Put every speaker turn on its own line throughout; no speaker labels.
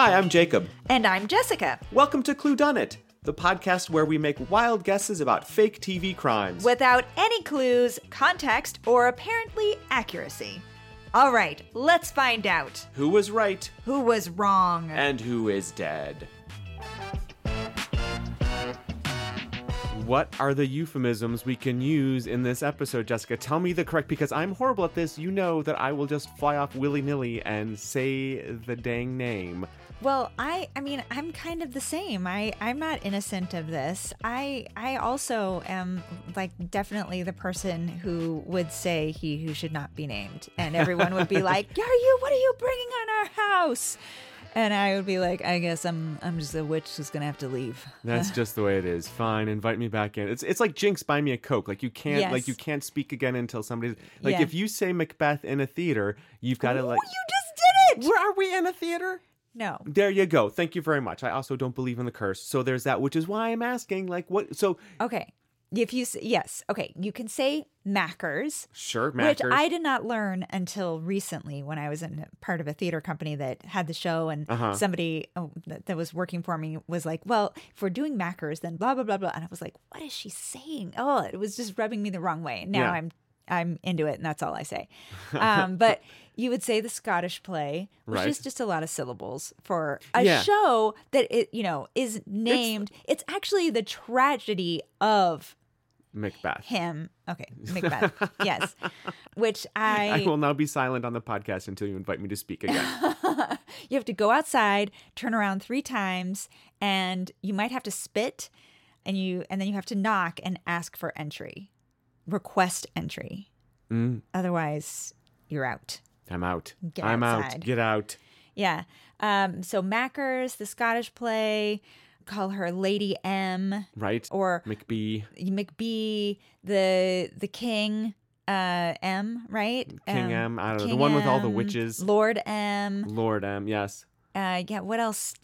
Hi, I'm Jacob.
And I'm Jessica.
Welcome to Cluedunnit, the podcast where we make wild guesses about fake TV crimes.
Without any clues, context, or apparently accuracy. All right, let's find out
who was right
who was wrong.
and who is dead. What are the euphemisms we can use in this episode, Jessica? Tell me the correct because I'm horrible at this. You know that I will just fly off willy nilly and say the dang name.
Well, I I mean, I'm kind of the same. I I'm not innocent of this. I I also am like definitely the person who would say he who should not be named and everyone would be like, "Are you what are you bringing on our house?" And I would be like, "I guess I'm I'm just a witch who's going to have to leave."
That's just the way it is. Fine, invite me back in. It's it's like Jinx, buy me a coke. Like you can't
Yes.
like you can't speak again until somebody's like
Yeah.
if you say Macbeth in a theater, you've got to like.
oh, you just did it.
Where are we in a theater?
No.
There you go. Thank you very much. I also don't believe in the curse, so there's that. Which is why I'm asking, like, what? So
Okay. If you yes, okay, you can say mackers,
sure,
which I did not learn until recently when I was in part of a theater company that had the show, and
Uh-huh.
somebody oh, that, that was working for me was like, "Well, if we're doing mackers, then blah blah blah blah," and I was like, "What is she saying?" Oh, it was just rubbing me the wrong way. Now
Yeah.
I'm I'm into it, and that's all I say. Um, but you would say the Scottish play, which
Right.
is just a lot of syllables for a
Yeah.
show that it you know is named. it's actually the tragedy of
Macbeth.
him. Okay, Macbeth. yes, which
I
I,
will now be silent on the podcast until you invite me to speak again.
you have to go outside, turn around three times, and you might have to spit, and you and then you have to knock and ask for entry, request entry.
Mm.
Otherwise, you're out.
I'm out.
Get
I'm out. Get out.
Yeah. Um, so Mackers, the Scottish play, call her Lady M
Right.
or
McBee.
McBee, the the King, uh, M, right?
King
Um,
M. I don't know. The
King
one with all the witches.
Lord M.
Lord M. Yes.
Uh, yeah. What else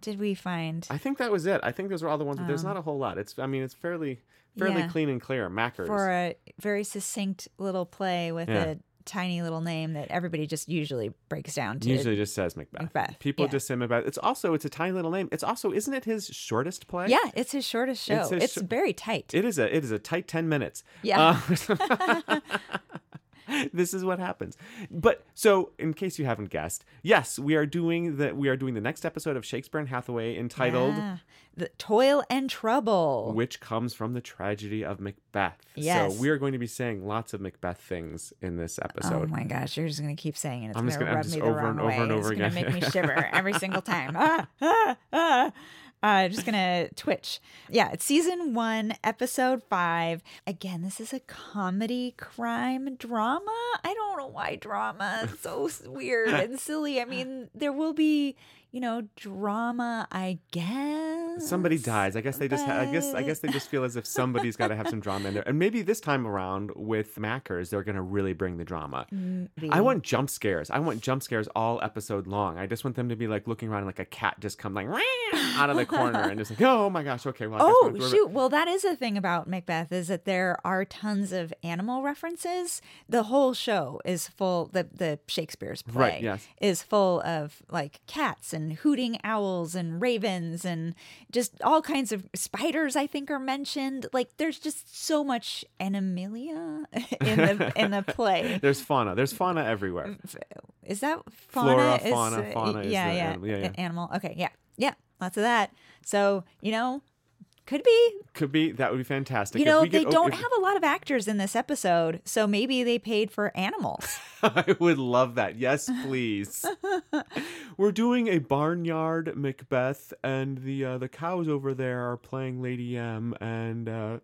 did we find?
I think that was it. I think those were all the ones. But there's not a whole lot. It's. I mean, it's fairly fairly
Um, Yeah.
clean and clear. Mackers.
For a very succinct little play with
Yeah.
a tiny little name that everybody just usually breaks down to.
Usually just says Macbeth.
Macbeth,
People
yeah.
just say Macbeth. It's also it's a tiny little name. It's also isn't it his shortest play?
Yeah, it's his shortest show.
It's
It's,
sh-
very tight.
It is a it is a tight ten minutes.
Yeah.
Uh, this is what happens. But so in case you haven't guessed, yes, we are doing the we are doing the next episode of Shakespeare and Hathaway entitled
Yeah. The Toil and Trouble.
which comes from the tragedy of Macbeth.
Yes.
So we are going to be saying lots of Macbeth things in this episode.
Oh my gosh, you're just gonna keep saying it. It's
I'm just
gonna
gonna-
rub me the
over
wrong
and over
way.
and over
it's gonna make me shiver every single time. Ah, ah, ah. Uh, just gonna twitch. Yeah, it's season one, episode five. Again, this is a comedy crime drama. I don't know why drama is so weird and silly. I mean, there will be, you know, drama. I guess
Somebody dies. I guess they just. Ha- I guess. I guess they just feel as if somebody's got to have some drama in there. And maybe this time around with Mackers, they're going to really bring the drama. I want jump scares. I want jump scares all episode long. I just want them to be like looking around like a cat just come like out of the corner and just like, oh my gosh, okay, well.
Oh shoot! Well, that is the thing about Macbeth is that there are tons of animal references. The whole show is full. The the Shakespeare's play
Right, yes.
is full of like cats and hooting owls and ravens and just all kinds of spiders. I think are mentioned. Like there's just so much animalia in the in the play.
There's fauna. There's fauna everywhere.
Is that fauna?
Flora,
Is-
fauna, fauna is
yeah,
the
yeah,
animal. Yeah, yeah.
animal. Okay, yeah, yeah, lots of that. So you know, could be
Could be that would be fantastic.
You
If
know, they
get- oh,
don't
if-
have a lot of actors in this episode, so maybe they paid for animals.
I would love that. Yes, please. We're doing a barnyard Macbeth, and the uh, the cows over there are playing Lady M, and uh,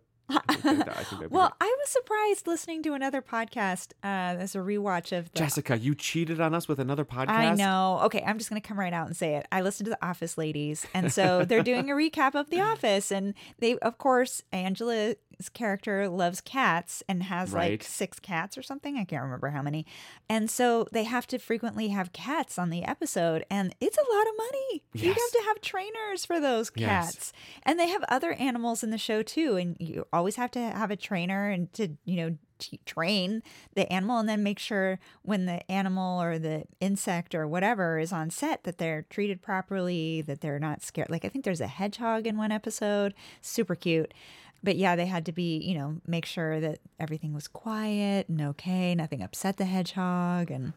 I think that- I think
well,
great.
I was surprised listening to another podcast uh, as a rewatch of the.
Jessica, you cheated on us with another podcast.
I know. Okay, I'm just going to come right out and say it. I listened to the Office ladies, and so they're doing a recap of The Office, and they, of course, Angela Character loves cats and has like six cats or something. I can't remember how many. And so they have to frequently have cats on the episode, and it's a lot of money. You have to have trainers for those
Yes.
cats. And they have other animals in the show too, and you always have to have a trainer and to, you know, train the animal and then make sure when the animal or the insect or whatever is on set that they're treated properly, that they're not scared. Like I think there's a hedgehog in one episode, super cute. But yeah, they had to be, you know, make sure that everything was quiet and okay, nothing upset the hedgehog and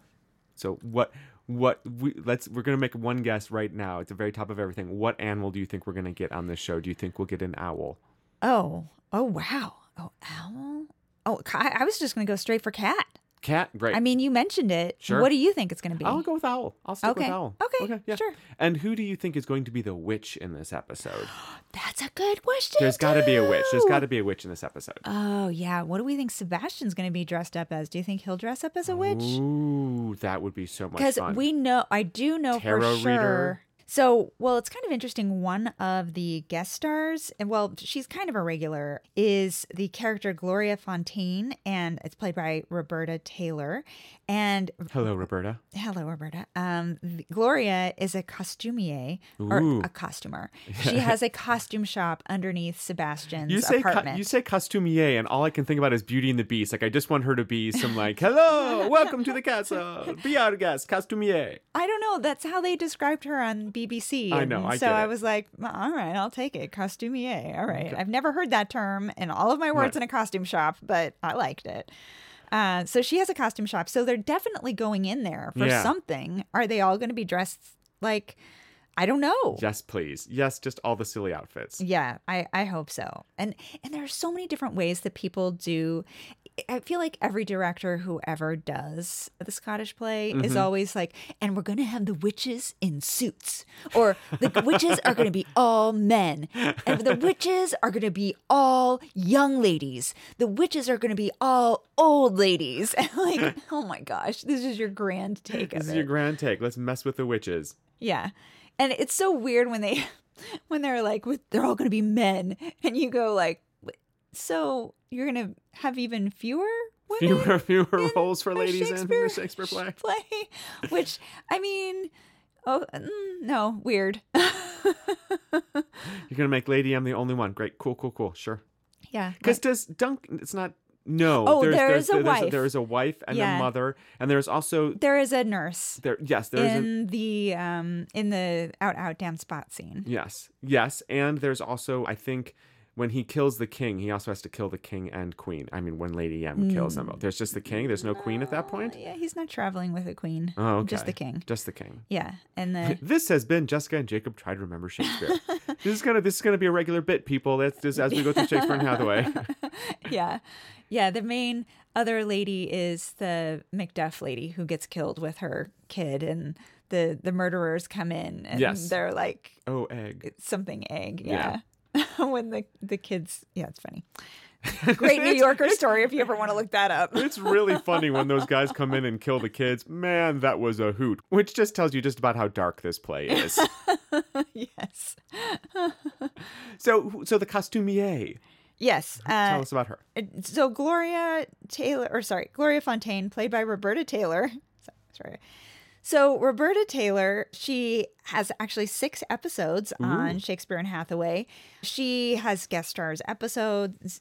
So what what we let's we're gonna make one guess right now. It's the very top of everything. What animal do you think we're gonna get on this show? Do you think we'll get an owl?
oh, oh wow. Oh, owl? Oh, I I was just going to go straight for cat.
Cat? Great.
I mean, you mentioned it.
Sure.
What do you think it's going to be?
I'll go with owl. I'll stick
Okay.
with owl.
Okay, Okay.
yeah.
sure.
And who do you think is going to be the witch in this episode?
That's a good question.
There's got to be a witch. There's got to be a witch in this episode.
Oh, yeah. What do we think Sebastian's going to be dressed up as? Do you think he'll dress up as a witch?
Ooh, that would be so much fun.
Because we know, I do know
Tarot
for sure.
reader.
So, well, it's kind of interesting. One of the guest stars, and well, she's kind of a regular, is the character Gloria Fontaine, and it's played by Roberta Taylor. And
Hello, Roberta.
hello, Roberta. Um, Gloria is a costumier or a costumer. She has a costume shop underneath Sebastian's
You say
apartment.
you say costumier, and all I can think about is Beauty and the Beast. Like I just want her to be some like, hello, welcome to the castle, be our guest, costumier.
I don't know. That's how they described her on BBC.
I know, I
so I was like, all right, I'll take it. Costumier. All right. I've never heard that term in all of my words
Right.
in a costume shop, but I liked it. Uh, so she has a costume shop. So they're definitely going in there for
Yeah.
something. Are they all going to be dressed like? I don't know.
Yes, please. Yes, just all the silly outfits.
Yeah, I, I hope so. And and there are so many different ways that people do I feel like every director who ever does the Scottish play
Mm-hmm.
is always like, and we're gonna have the witches in suits. Or the witches are gonna be all men. And the witches are gonna be all young ladies. The witches are gonna be all old ladies. And like, oh my gosh, this is your grand take
This is
it.
your grand take. Let's mess with the witches.
Yeah. And it's so weird when they when they're like they're all going to be men and you go like "Wait, so you're going to have even fewer women
Fewer, fewer
in
roles for ladies in the Shakespeare play.
play which I mean oh mm, no weird.
You're gonna make Lady I'm the only one. Great, cool, cool, cool. Sure.
yeah.
Because does Dunk? It's not. No.
Oh,
there's,
there
there's,
is a
there's,
wife.
There is a wife and
Yeah.
a mother, and there's also
there is a nurse
there. Yes, there is a
in the um in the out out down spot scene.
Yes, yes, and there's also I think when he kills the king, he also has to kill the king and queen. I mean, when Lady M kills them, both. Hmm. there's just the king. There's no queen at that point.
Yeah, he's not traveling with a queen.
Oh, okay.
Just the king.
Just the king.
Yeah. And the
This has been Jessica and Jacob try to remember Shakespeare. this is gonna this is gonna be a regular bit, people. That's just as we go through Shakespeare and Hathaway.
yeah. Yeah. The main other lady is the Macduff lady who gets killed with her kid, and the the murderers come in and
Yes.
they're like
oh, egg.
something egg.
Yeah.
Yeah. when the the kids, yeah, it's funny. Great New Yorker story if you ever want to look that up.
It's really funny when those guys come in and kill the kids. Man, that was a hoot. Which just tells you just about how dark this play is.
yes.
so, so the costumier.
Yes.
Tell
Uh,
us about her.
so Gloria Taylor, or sorry, Gloria Fontaine, played by Roberta Taylor. Sorry. So Roberta Taylor, she has actually six episodes on Shakespeare and Hathaway. She has guest stars episodes.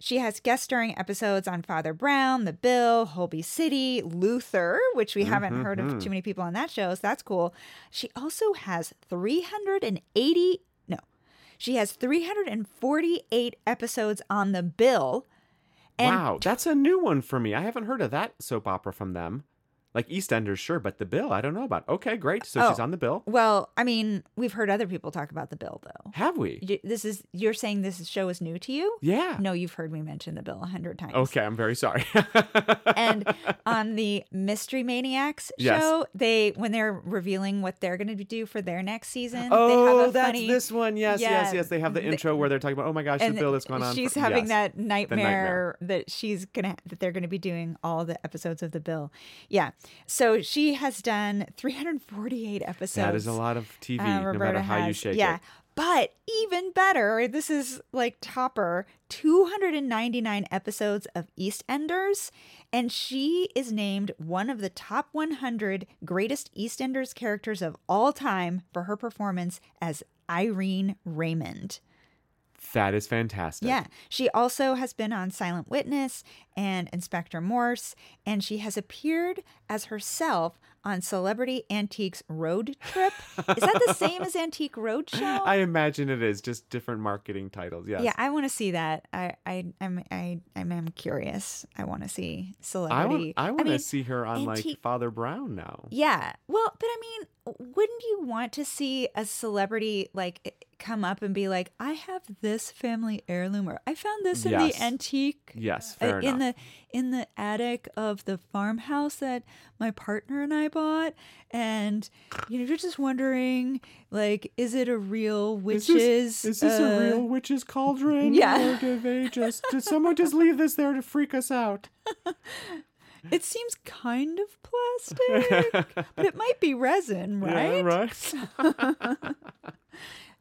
She has guest starring episodes on Father Brown, The Bill, Holby City, Luther, which we haven't heard of mm-hmm. too many people on that show, so that's cool. She also has 380 no. She has 348 episodes on The Bill. And
wow, that's a new one for me. I haven't heard of that soap opera from them. Like EastEnders, sure, but the bill I don't know about. Okay, great. So
Oh.
she's on the bill.
Well, I mean, we've heard other people talk about the bill, though.
Have we?
You- This is you're saying this show is new to you?
Yeah.
No, you've heard me mention the bill a hundred times.
Okay, I'm very sorry.
and on the Mystery Maniacs
Yes.
show, they when they're revealing what they're going to do for their next season, they
oh,
have a
that's
funny,
this one. Yes,
Yeah,
yes, yes. They have the
they-
intro where they're talking about, oh my gosh, the bill that's gone on.
she's
for-"
having
yes.
that nightmare,
nightmare.
that she's gonna that they're gonna be doing all the episodes of the bill. Yeah, so she has done 348 episodes.
That is a lot of TV,
uh,
no matter how you shake
yeah.
it.
But even better, this is like topper 299 episodes of EastEnders, and she is named one of the top 100 greatest EastEnders characters of all time for her performance as Irene Raymond.
That is fantastic.
Yeah. She also has been on Silent Witness and Inspector Morse, and she has appeared as herself on Celebrity Antiques Road Trip. is that the same as Antique Roadshow?
I imagine it is just different marketing titles. Yes.
Yeah, I want to see that. I, I, I'm, I, I'm, I'm curious. I want to see Celebrity.
I want to
mean,
see her on like Father Brown now.
Yeah. Well, but I mean, wouldn't you want to see a celebrity like come up and be like, "I have this family heirloom," or "I found this in
Yes.
the antique."
Yes,
uh,
fair
in
enough.
The in the attic of the farmhouse that my partner and I bought, and you know, you're just wondering, like, is it a real
Is
witches?
this, is this
uh,
a real witch's cauldron?
yeah.
Or did they just did someone just leave this there to freak us out?
It seems kind of plastic, but it might be resin, right?
Yeah, right.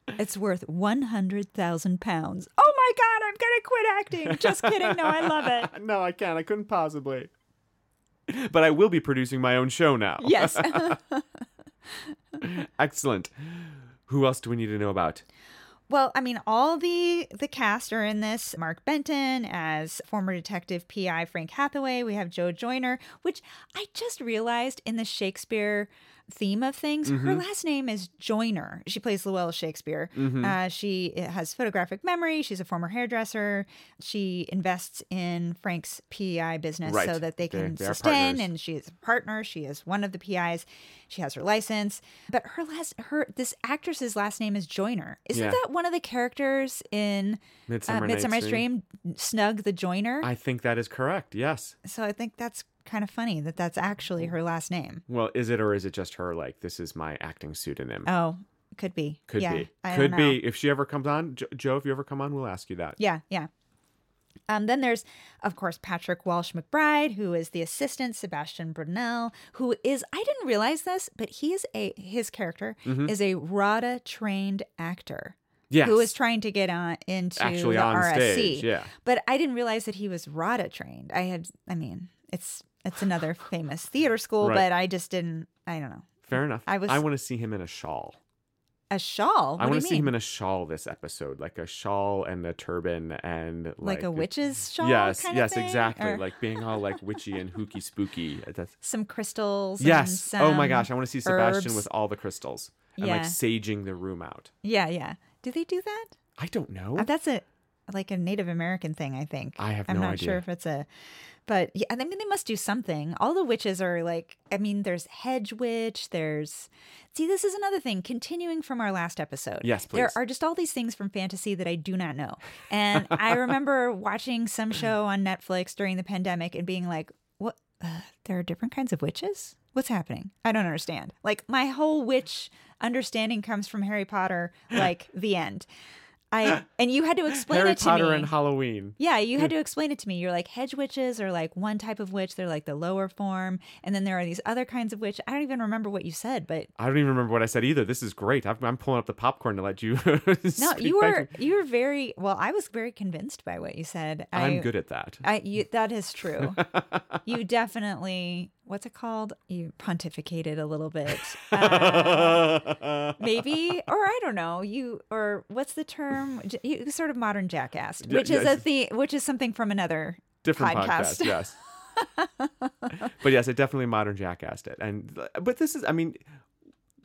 It's worth 100,000 pounds. Oh my God, I'm going to quit acting. Just kidding. No, I love it.
no, I can't. I couldn't possibly. But I will be producing my own show now.
Yes.
Excellent. Who else do we need to know about?
well, I mean, all the the cast are in this. Mark Benton as former detective PI Frank Hathaway. We have Jo Joyner, which I just realized in the Shakespeare theme of things, her last name is Joyner. She plays Luella Shakespeare. Uh, she has photographic memory. She's a former hairdresser. She invests in Frank's PI business so that they can
they are
sustain. And she is a partner. She is one of the PIs. She has her license, but her last her this actress's last name is Joyner. Isn't
Yeah.
that one of the characters in
Midsummer,
uh,
Night's
Dream? Snug the Joiner.
I think that is correct. Yes.
so I think that's kind of funny that that's actually her last name.
Well, is it or is it just her? Like this is my acting pseudonym.
Oh, could be.
Could
yeah,
be.
I
Could be. If she ever comes on, jo- Joe, if you ever come on, we'll ask you that.
Yeah, yeah. Um, then there's, of course, Patrick Walsh McBride, who is the assistant, Sebastian Brunel, who is, I didn't realize this, but he is a, his character
Mm-hmm.
is a RADA trained actor.
Yes.
Who is trying to get on into
Actually
the
on
RSC.
stage, yeah.
But I didn't realize that he was RADA trained. I had, I mean, it's it's another famous theater school,
Right.
but I just didn't, I don't know.
Fair enough.
I was-
I want to see him in a shawl.
A shawl? What
I want to see him in a shawl this episode, like a shawl and a turban and like,
like a witch's shawl?
Yes,
kind of
yes, exactly.
Or
Like being all like witchy and hooky spooky. That's
some crystals. and
yes. oh my gosh, I want to see Sebastian
herbs.
with all the crystals and like saging the room out.
Yeah, yeah. Do they do that?
I don't know.
Uh, that's a like a Native American thing, I think.
I have
I'm
no
not sure if it's a, but yeah, I mean they must do something. All the witches are like, I mean, there's hedge witch. There's see, this is another thing. Continuing from our last episode,
Yes,
there are just all these things from fantasy that I do not know. And I remember watching some show on Netflix during the pandemic and being like, what? Uh, there are different kinds of witches. What's happening? I don't understand. Like my whole witch understanding comes from Harry Potter, like the end. I and you had to explain
Harry
it to
Potter
me.
and Halloween.
yeah, you had to explain it to me. You're like hedge witches are like one type of witch. They're like the lower form, and then there are these other kinds of witch. I don't even remember what you said, but
I don't even remember what I said either. This is great. I'm, I'm pulling up the popcorn to let you.
no, you were you were very well. I was very convinced by what you said. I,
I'm good at that.
I you, that is true. you definitely what's it called? You pontificated a little bit. Uh, maybe or I don't know. You or what's the term? You sort of modern jackass,
Yeah,
which is a
yes.
the which is something from another
Different
podcast.
podcast, yes. but yes, it definitely modern jackassed it. And but this is, I mean,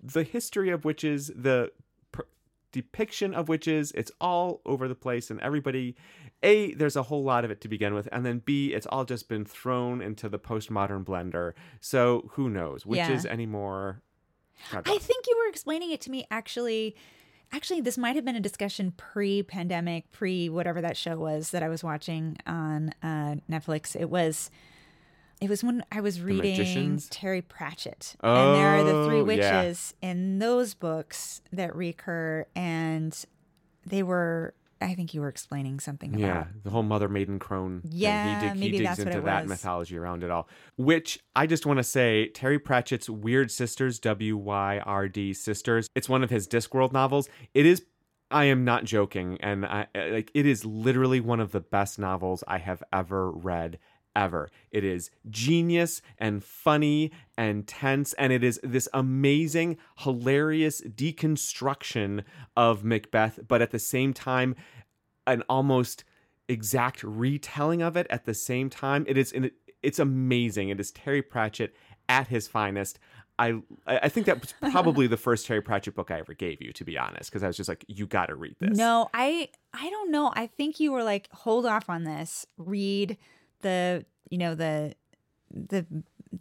the history of witches, the depiction of witches, it's all over the place, and everybody. A, there's a whole lot of it to begin with, and then B, it's all just been thrown into the postmodern blender. So who knows? Witches
Yeah.
anymore?
I think you were explaining it to me actually. Actually, this might have been a discussion pre-pandemic, pre whatever that show was that I was watching on uh, Netflix. It was, it was when I was reading Terry Pratchett, and there are the three
Oh, yeah.
witches in those books that recur, and they were. I think you were explaining something
Yeah,
about.
the whole mother maiden crone.
Yeah,
he, dig,
maybe
he digs
that's what
into
it
that
was.
mythology around it all. Which I just want to say, Terry Pratchett's Wyrd Sisters, W Y R D Sisters. It's one of his Discworld novels. It is I am not joking, and I like it is literally one of the best novels I have ever read ever. It is genius and funny and tense, and it is this amazing, hilarious deconstruction of Macbeth, but at the same time, an almost exact retelling of it at the same time. It is it's amazing. It is Terry Pratchett at his finest. I I think that was probably the first Terry Pratchett book I ever gave you, to be honest, because I was just like, you got to read this.
No, I I don't know. I think you were like, hold off on this. Read the you know the the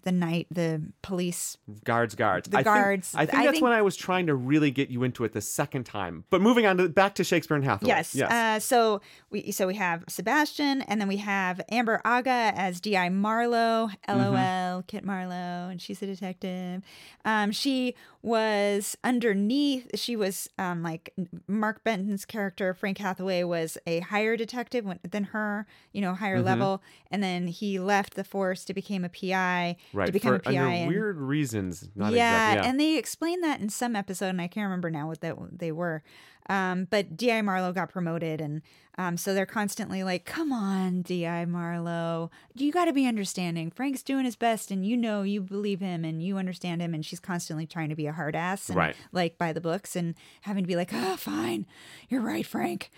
the night the police
guards guards
the
I
guards
think, I think that's when I was trying to really get you into it the second time. But moving on to back to Shakespeare and Hathaway.
Yes. yes. Uh, so we so we have Sebastian, and then we have Amber Aga as D.I. Marlowe. LOL, mm-hmm. Kit Marlowe, and she's a detective. Um, she was underneath. She was um, like Mark Benton's character, Frank Hathaway, was a higher detective than her. You know, higher mm-hmm. level, and then he left the force to become a PI
right,
to become
for,
a PI.
and, weird reasons.
yeah,
exactly, yeah,
and they explained that in some episode, and I can't remember now what that they were. Um, but Di Marlowe got promoted, and um, so they're constantly like, "Come on, Di Marlowe, you got to be understanding. Frank's doing his best, and you know you believe him, and you understand him." And she's constantly trying to be a hard ass, and,
right?
Like by the books, and having to be like, "Oh, fine, you're right, Frank,"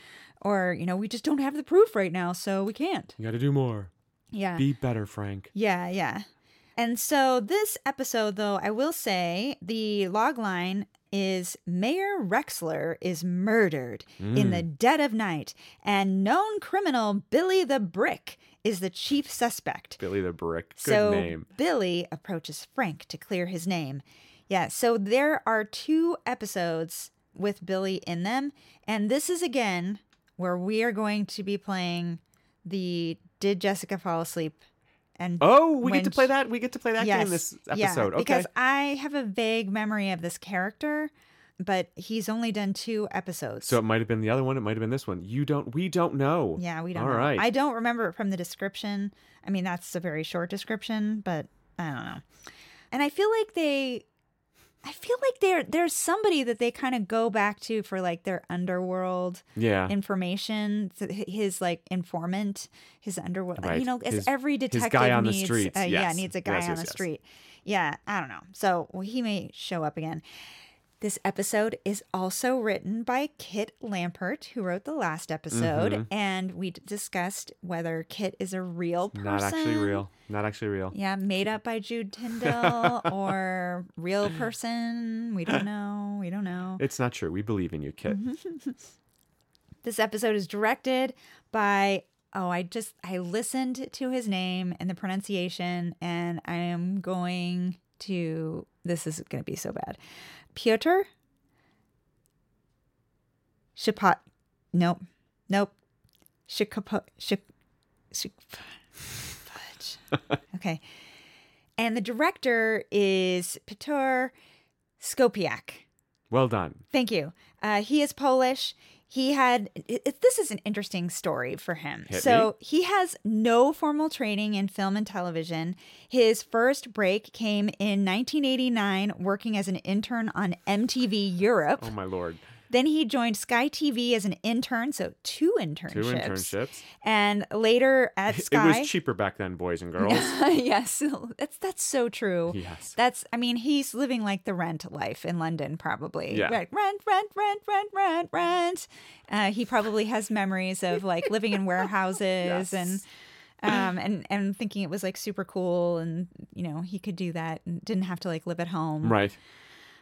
or you know, we just don't have the proof right now, so we can't.
You got to do more.
Yeah.
Be better, Frank.
Yeah, yeah. And so this episode, though, I will say the log line is Mayor Rexler is murdered mm. in the dead of night, and known criminal Billy the Brick is the chief suspect.
Billy the Brick. Good
so
name.
Billy approaches Frank to clear his name. Yeah, so there are two episodes with Billy in them, and this is again where we are going to be playing the Did Jessica Fall Asleep and
oh, we get to play that. We get to play that yes, game this episode. Yeah, okay.
Because I have a vague memory of this character, but he's only done two episodes.
So it might have been the other one. It might have been this one. You don't. We don't know.
Yeah, we don't.
All
know.
right.
I don't remember it from the description. I mean, that's a very short description, but I don't know. And I feel like they I feel like there there's somebody that they kind of go back to for like their underworld
yeah.
information. His like informant, his underworld.
Right.
You know, as
his,
every detective
guy on
needs,
the streets.
Uh,
yes.
yeah, needs a guy
yes,
on
yes,
the street. Yeah, I don't know. So well, he may show up again. This episode is also written by Kit Lampert, who wrote the last episode,
mm-hmm.
and we discussed whether Kit is a real person.
Not actually real. Not actually real.
Yeah, made up by Jude Tyndall or real person. We don't know. We don't know.
It's not true. We believe in you, Kit.
this episode is directed by oh, I just I listened to his name and the pronunciation, and I am going to. This is going to be so bad. Piotr Shapat. Nope. Nope. Shikapo. Shik. Shik. Fudge. okay. And the director is Piotr Szkopiak.
Well done.
Thank you. Uh, he is Polish. He had it, this is an interesting story for him.
Hit
so
me.
he has no formal training in film and television. His first break came in 1989, working as an intern on MTV Europe.
Oh my lord!
Then he joined Sky TV as an intern, so two internships.
Two internships.
And later at Sky.
It was cheaper back then, boys and girls.
yes, that's that's so true.
Yes.
That's I mean, he's living like the rent life in London, probably.
Yeah.
Right. Rent, rent, rent, rent, rent, rent. Uh, he probably has memories of like living in warehouses
Yes.
and um and and thinking it was like super cool and you know he could do that and didn't have to like live at home.
Right.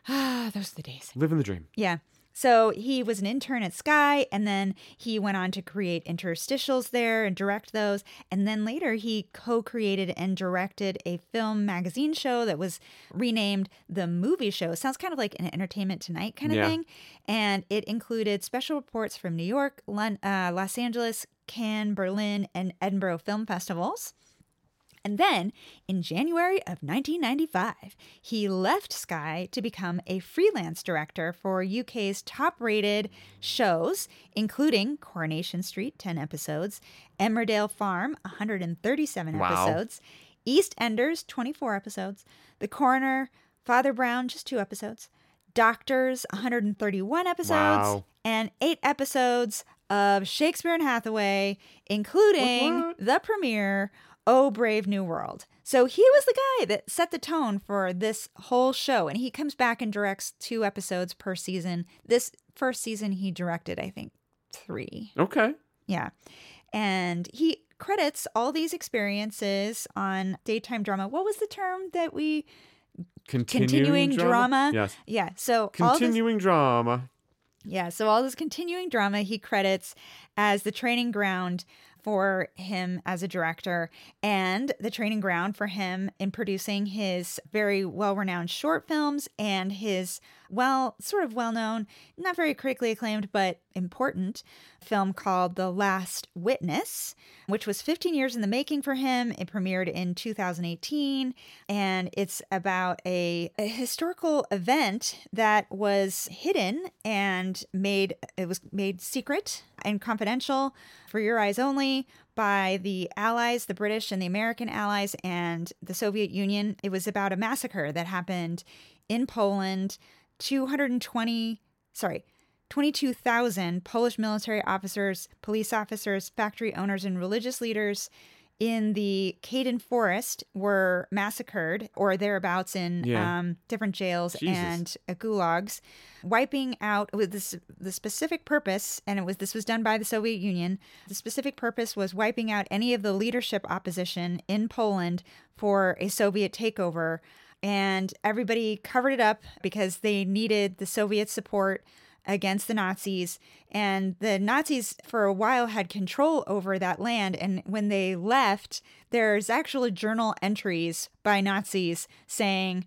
Ah, those are the days.
Living the dream.
Yeah. So he was an intern at Sky, and then he went on to create interstitials there and direct those. And then later he co created and directed a film magazine show that was renamed The Movie Show. Sounds kind of like an Entertainment Tonight kind of
Yeah.
thing. And it included special reports from New York, Lon- uh, Los Angeles, Cannes, Berlin, and Edinburgh film festivals. And then in January of 1995, he left Sky to become a freelance director for UK's top rated shows, including Coronation Street, 10 episodes, Emmerdale Farm, 137
Wow.
episodes, EastEnders, 24 episodes, The Coroner, Father Brown, just two episodes, Doctors, 131 episodes,
Wow.
and eight episodes of Shakespeare and Hathaway, including
What, what?
the premiere, Oh Brave New World. So he was the guy that set the tone for this whole show, and he comes back and directs two episodes per season. This first season, he directed, I think, three.
Okay.
Yeah. And he credits all these experiences on daytime drama. What was the term that we
Continuing,
Continuing drama?
Yes.
Yeah, so all this
Continuing drama.
Yeah, so all this continuing drama he credits as the training ground for him as a director and the training ground for him in producing his very well renowned short films and his, well, sort of well known, not very critically acclaimed, but important film called The Last Witness, which was 15 years in the making for him. It premiered in 2018, and it's about a, a historical event that was hidden and made it was made secret and confidential for your eyes only by the allies, the British and the American allies and the Soviet Union. It was about a massacre that happened in Poland. 220, sorry, 22,000 Polish military officers, police officers, factory owners, and religious leaders in the Katyn Forest were massacred or thereabouts in
Yeah.
um, different jails
Jesus.
and uh, gulags, wiping out with this the specific purpose, and it was this was done by the Soviet Union. The specific purpose was wiping out any of the leadership opposition in Poland for a Soviet takeover, and everybody covered it up because they needed the Soviet support against the Nazis. And the Nazis, for a while, had control over that land. And when they left, there's actually journal entries by Nazis saying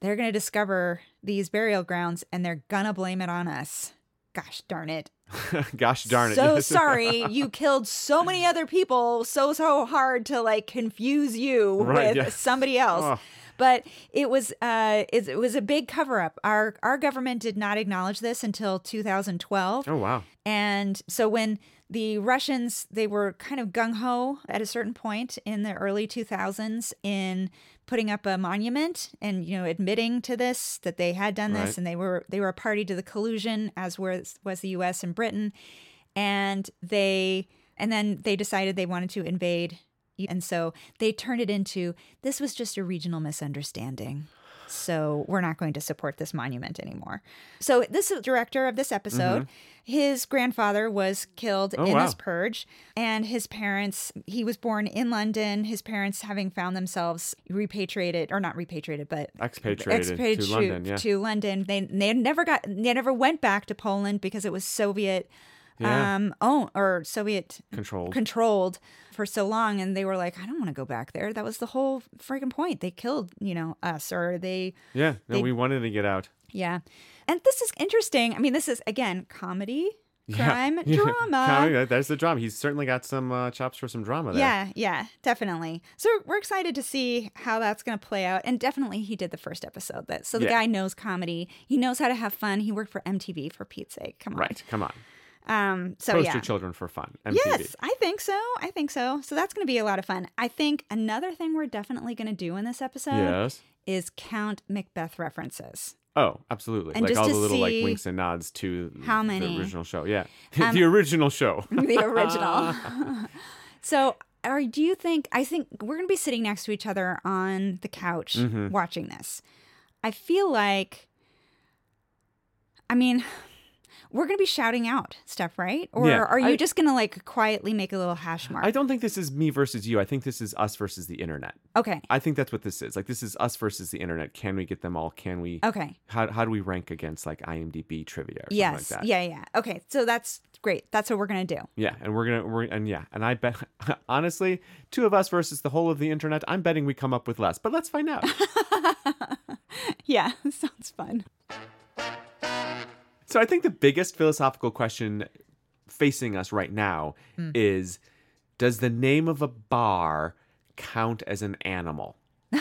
they're going to discover these burial grounds and they're going to blame it on us. Gosh darn it.
Gosh darn it.
So sorry. You killed so many other people so, so hard to like confuse you
Right,
with
yeah.
somebody else.
Oh.
But it was uh, it, it was a big cover up. Our our government did not acknowledge this until 2012.
Oh, wow.
And so when the Russians, they were kind of gung ho at a certain point in the early 2000s in putting up a monument and you know admitting to this that they had done this
Right.
and they were they were a party to the collusion as was was the U.S. and Britain, and they and then they decided they wanted to invade, and so they turned it into this was just a regional misunderstanding. So we're not going to support this monument anymore. So this is the director of this episode. Mm-hmm. His grandfather was killed
Oh,
in
wow.
this purge, and his parents. He was born in London. His parents, having found themselves repatriated, or not repatriated, but
Expatriated,
expatriated
to London. Yeah.
to London. They they never got they never went back to Poland because it was Soviet
Yeah.
um oh or Soviet
Controlled.
controlled for so long and they were like I don't want to go back there. That was the whole freaking point. They killed, you know, us or they
yeah. No,
they-
we wanted to get out.
yeah. And this is interesting. I mean, this is again comedy, crime,
Yeah.
drama.
Comedy, there's the drama. He's certainly got some uh, chops for some drama there.
Yeah, yeah, definitely. So we're excited to see how that's going to play out. And definitely, he did the first episode. That so the
Yeah.
guy knows comedy. He knows how to have fun. He worked for MTV for Pete's sake. Come on,
Right. Come on.
Um. So
Post
yeah.
your children for fun. MTV.
Yes, I think so. I think so. So that's going to be a lot of fun. I think another thing we're definitely going to do in this episode
Yes.
is count Macbeth references.
Oh, absolutely.
And
like
just
all
to
the little like winks and nods to
how
the
many.
original show. Yeah.
Um,
the original show.
the original. so, or do you think? I think we're going to be sitting next to each other on the couch
Mm-hmm.
watching this. I feel like, I mean, we're going to be shouting out stuff, right? Or
Yeah,
are you
I-
just going to like quietly make a little hash mark?
I don't think this is me versus you. I think this is us versus the internet.
okay.
I think that's what this is. Like this is us versus the internet. Can we get them all? Can we?
Okay.
How, how do we rank against like IMDb trivia or something
Yes.
like that?
Yeah. Yeah. Okay. So that's great. That's what we're going to do.
Yeah, and we're gonna we're and yeah, and I bet honestly, two of us versus the whole of the internet. I'm betting we come up with less, but let's find out.
Yeah. Sounds fun.
So I think the biggest philosophical question facing us right now
Hmm.
is: Does the name of a bar count as an animal?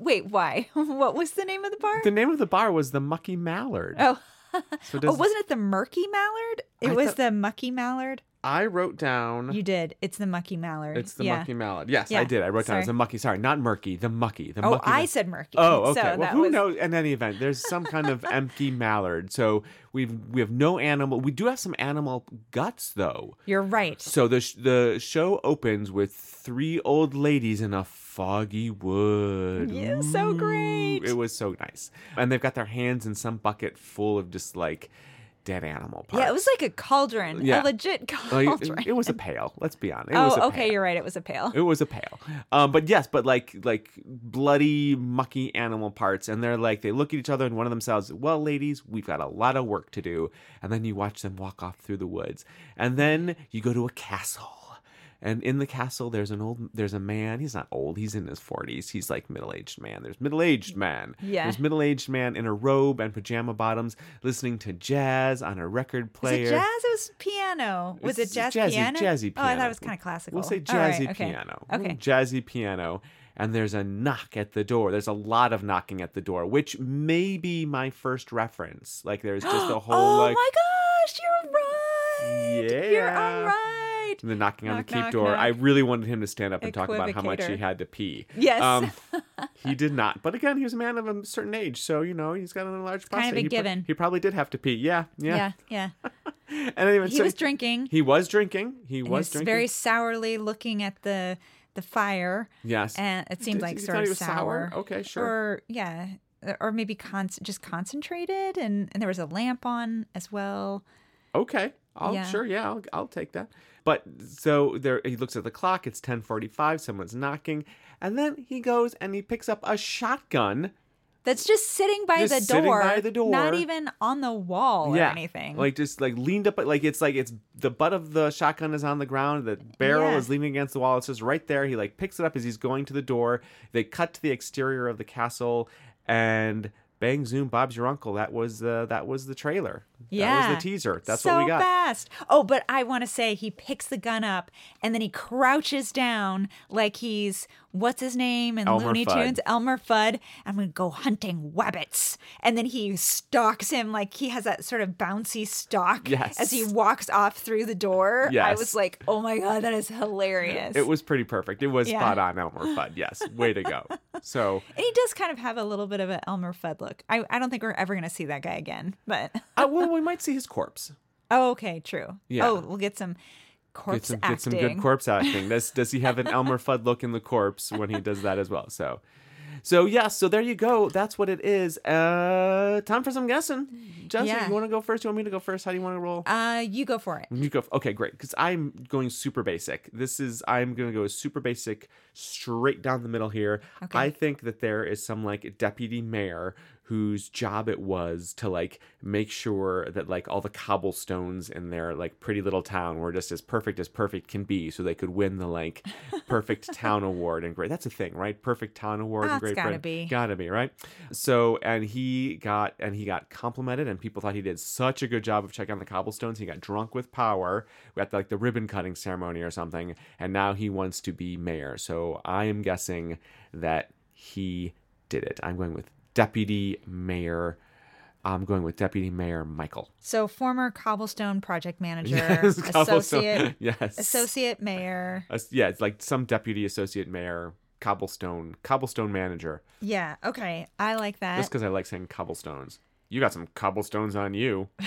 Wait, why? What was the name of the bar?
The name of the bar was the Mucky Mallard.
oh.
So
Oh, wasn't it the murky mallard? It
I
was
thought-
the mucky mallard.
I wrote down.
You did. It's the mucky mallard.
It's the
yeah.
mucky mallard. Yes,
Yeah,
I did. I wrote down it's
sorry.
a mucky. Sorry, not murky. The mucky. The
Oh,
mucky.
I
the-
said murky.
Oh, okay.
So
well, who
was,
knows? In any event, there's some kind of empty mallard. So we've we have no animal. We do have some animal guts though.
You're right.
So the sh- the show opens with three old ladies in a foggy wood.
Yeah, so
Ooh,
great.
It was so nice, and they've got their hands in some bucket full of just like dead animal parts.
Yeah, it was like a cauldron.
Yeah.
A legit
it-
cauldron.
it, was a pail. Let's be honest. It was
oh, okay, you're right. It was a pail.
It was a pail. Um, but yes, but like like bloody, mucky animal parts, and they're like they look at each other, and one of them says, "Well, ladies, we've got a lot of work to do." And then you watch them walk off through the woods, and then you go to a castle. And in the castle, there's an old, there's a man. He's not old. He's in his forties. He's like middle-aged man. There's middle-aged man.
Yeah.
There's middle-aged man in a robe and pajama bottoms, listening to jazz on a record
Was
player.
it jazz? It was piano. Was
It's
it jazz
jazzy-
piano?
jazzy
Oh, I thought it was kind of classical.
We'll say
All right,
jazzy
okay.
piano.
Okay.
Mm, Jazzy piano. And there's a knock at the door. There's a lot of knocking at the door, which may be my first reference. Like there's just a whole
oh
like
my gosh, you're right. You're all
Yeah.
Right.
the knocking on the keep
knock,
door. I really wanted him to stand up and talk about how much he had to pee.
Yes.
Um, he did not. But again, he was a man of a certain age, so you know he's got a large prostate.
kind of a
he, pro-
given.
he probably did have to pee. Yeah, yeah.
Yeah, yeah.
And anyway,
He
so
was drinking.
He was drinking. He
and
was drinking.
very sourly looking at the the fire,
yes.
and it seemed
Did
like sort of
sour?
sour.
Okay, sure.
Or yeah, or maybe con- just concentrated, and and there was a lamp on as well.
Okay. I'll
Yeah.
sure, yeah, I'll, I'll take that. But so there he looks at the clock, it's 10:45, someone's knocking, and then he goes and he picks up a shotgun.
That's just sitting by
Just
the
sitting
door,
by the door.
not even on the wall or
yeah.
anything.
Like just like leaned up like it's like it's the butt of the shotgun is on the ground, the barrel
Yeah.
is leaning against the wall. It's just right there. He like picks it up as he's going to the door. They cut to the exterior of the castle and bang zoom Bob's your uncle. That was uh, that was the trailer. That
Yeah.
was the teaser. That's
so
what we got.
fast. Oh, but I want to say he picks the gun up and then he crouches down like he's what's his name in
Elmer
Looney
Fudd.
Tunes, Elmer Fudd. I'm gonna go hunting wabbits, and then he stalks him like he has that sort of bouncy stalk
Yes.
as he walks off through the door.
Yes.
I was like, oh my god, that is hilarious.
It was pretty perfect. It was
Yeah.
spot on Elmer Fudd. Yes, way to go. So,
and he does kind of have a little bit of an Elmer Fudd look. I, I don't think we're ever gonna see that guy again, but
uh, well, we might see his corpse.
oh, okay, true.
Yeah.
Oh, we'll get some corpse
Get some,
acting.
get some good corpse acting. Does does he have an Elmer Fudd look in the corpse when he does that as well? So, so yeah. So there you go. That's what it is. Uh, time for some guessing. Jesse,
Yeah.
you want to go first? You want me to go first? How do you want to roll?
Uh, you go for it.
You go. Okay, great. Because I'm going super basic. This is I'm going to go super basic, straight down the middle here.
Okay.
I think that there is some like deputy mayor whose job it was to like make sure that like all the cobblestones in their like pretty little town were just as perfect as perfect can be, so they could win the like perfect town award and great. That's a thing, right? Perfect town award in Great
gotta
Britain.
be.
Gotta be right. So and he got and he got complimented, and people thought he did such a good job of checking out the cobblestones. He got drunk with power at like the ribbon cutting ceremony or something, and now he wants to be mayor. So I am guessing that he did it. I'm going with deputy mayor. I'm going with deputy mayor Michael.
So former cobblestone project manager,
Yes,
associate,
Yes.
associate mayor.
Uh, yeah, it's like some deputy associate mayor, cobblestone, cobblestone manager.
Yeah. Okay. I like that.
Just because I like saying cobblestones. You got some cobblestones on you.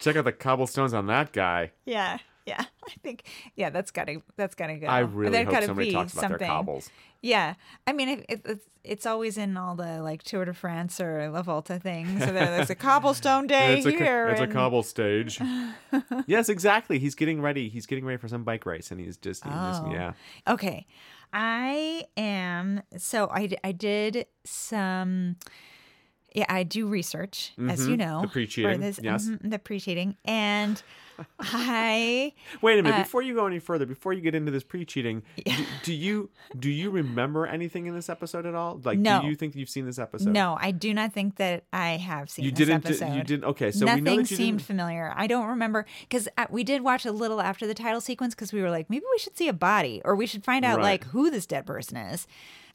Check out the cobblestones on that guy.
yeah. Yeah. I think. Yeah. That's gotta. That's gotta go.
I really hope somebody
be
talks about
something.
their cobbles.
Yeah. I mean, it, it, it's it's always in all the like Tour de France or La Volta things. So there's a cobblestone day
It's a,
here.
it's a
and-
cobble stage. yes, exactly. He's getting ready. He's getting ready for some bike race, and he's just, he's just
Oh.
yeah.
Okay. I am so I I did some yeah, I do research, as you
Mhm.
know.
The
for this-
yes.
mhm, the pre-cheating. And I
Wait a minute.
Uh,
before you go any further, before you get into this pre-cheating, do, do you do you remember anything in this episode at all? Like,
No.
do you think you've seen this episode?
no, I do not think that I have seen
you
this
didn't.
episode.
You didn't. Okay, so
Nothing
we know that you
seemed
didn't.
familiar. I don't remember because we did watch a little after the title sequence because we were like, maybe we should see a body or we should find out
Right.
like who this dead person is.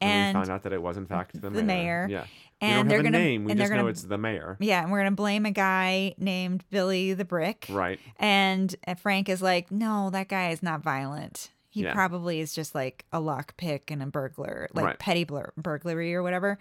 And
And
we found out that it was in fact the,
the mayor.
Yeah. We
and
don't
they're
have a
gonna
name. We just know
gonna
it's the mayor.
yeah, and we're gonna blame a guy named Billy the Brick.
Right.
And uh, Frank is like, no, that guy is not violent. He
Yeah.
probably is just like a lockpick and a burglar, like
Right.
petty blur- burglary or whatever.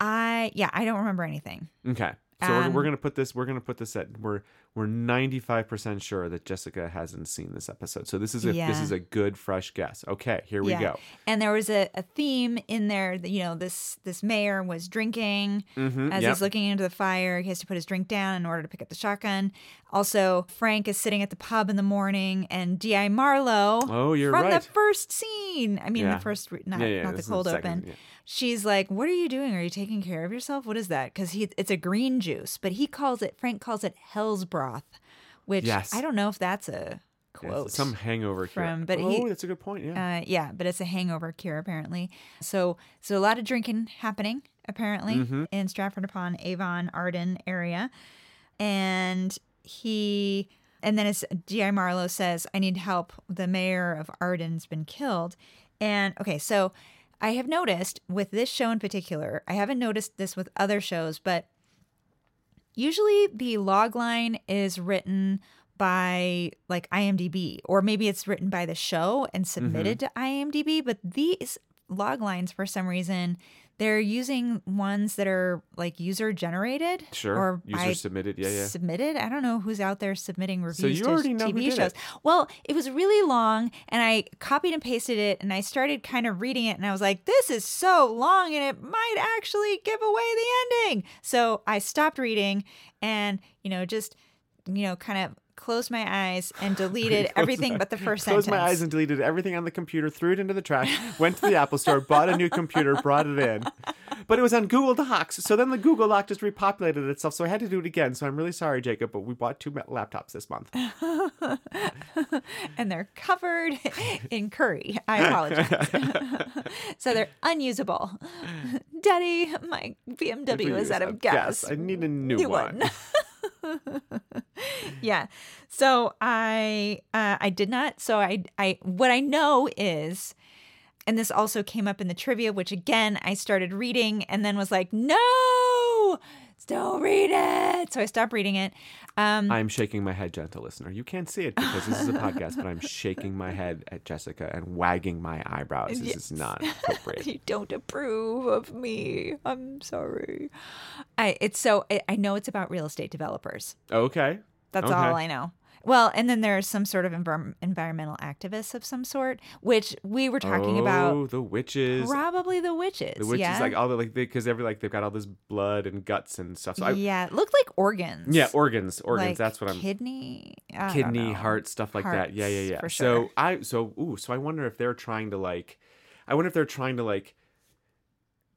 I yeah, I don't remember anything.
Okay. So we're,
Um,
we're gonna put this. We're gonna put this at. We're we're ninety five percent sure that Jessica hasn't seen this episode. So this is a this is a good fresh guess. Okay, here we
yeah.
go.
And there was a, a theme in there that you know this this mayor was drinking
Mm-hmm.
as
yep.
he's looking into the fire. He has to put his drink down in order to pick up the shotgun. Also, Frank is sitting at the pub in the morning, and Di Marlowe
Oh, you're
from
right.
the first scene. I mean,
Yeah.
the first, not,
Yeah, yeah,
not the
is the
cold
second,
open. She's like, "What are you doing? Are you taking care of yourself? What is that?" Because he, it's a green juice, but he calls it. Frank calls it Hell's Broth, which
Yes.
I don't know if that's a quote.
some hangover cure.
from- but
oh,
he-
that's a good point. Yeah.
Uh, yeah, but it's a hangover cure apparently. So, so a lot of drinking happening apparently
Mm-hmm.
in Stratford upon Avon, Arden area, and he, and then as Di Marlowe says, "I need help. The mayor of Arden's been killed," and okay, so I have noticed with this show in particular, I haven't noticed this with other shows, but usually the log line is written by like IMDb or maybe it's written by the show and mm-hmm. submitted to IMDb but these log lines for some reason they're using ones that are like user generated
Sure.
or
User submitted. Yeah, yeah.
submitted. I don't know who's out there submitting reviews
you
to
already know who
TV
did
shows.
it.
Well, it was really long, and I copied and pasted it, and I started kind of reading it, and I was like, "This is so long, and it might actually give away the ending." So I stopped reading, and you know, just you know, kind of closed my eyes and deleted everything
my-
but the first
Closed
sentence.
Closed my eyes and deleted everything on the computer, threw it into the trash, went to the Apple store, bought a new computer, brought it in. But it was on Google Docs. So then the Google Doc just repopulated itself. So I had to do it again. So I'm really sorry, Jacob, but we bought two laptops this month.
and they're covered in curry. I apologize. so they're unusable. Daddy, my BMW is out of gas.
Yes, I need a new,
New
one.
one. yeah. So I uh, I did not. So I I what I know is, and this also came up in the trivia, which again I started reading and then was like, no, don't read it. So I stopped reading it. Um,
I'm shaking my head, gentle listener. You can't see it because this is a podcast, but I'm shaking my head at Jessica and wagging my eyebrows. This is not appropriate.
you don't approve of me. I'm sorry. I it's so I, I know it's about real estate developers.
Okay.
That's
Okay.
all I know. Well, and then there's some sort of envir- environmental activists of some sort, which we were talking
oh,
about.
the witches.
Probably the witches.
The witches,
yeah.
like all the like, because every like they've got all this blood and guts and stuff. So I,
yeah, it looked like organs.
yeah, organs, organs.
Like
that's what I'm.
kidney, I
kidney, heart, stuff like that. Yeah, yeah, yeah.
for
So. I, so ooh, so I wonder if they're trying to like, I wonder if they're trying to like.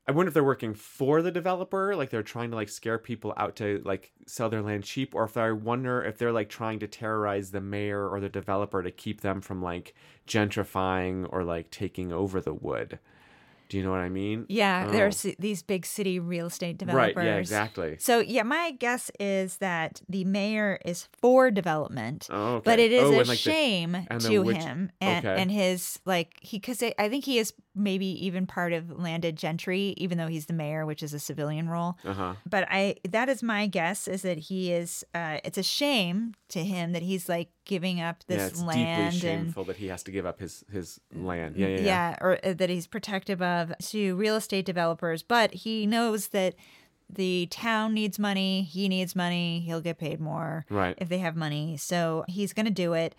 I wonder if they're working for the developer, like they're trying to like scare people out to like sell their land cheap, or if I wonder if they're like trying to terrorize the mayor or the developer to keep them from like gentrifying or like taking over the wood. Do you know what I mean?
Yeah,
Oh.
there's these big city real estate developers.
Right. Yeah. Exactly.
So yeah, my guess is that the mayor is for development,
Oh, okay.
but it is
Oh,
a
like,
shame
the
to
witch-
him and
okay.
and his like he because I think he is maybe even part of landed gentry, even though he's the mayor, which is a civilian role.
Uh huh.
But I that is my guess is that he is. Uh, it's a shame to him that he's like giving up
Yeah,
this
it's
land
deeply
and
shameful that he has to give up his his land. Yeah, yeah, yeah.
or uh, that he's protective of to real estate developers, but he knows that the town needs money, he needs money, he'll get paid more
Right.
if they have money. So he's going to do it.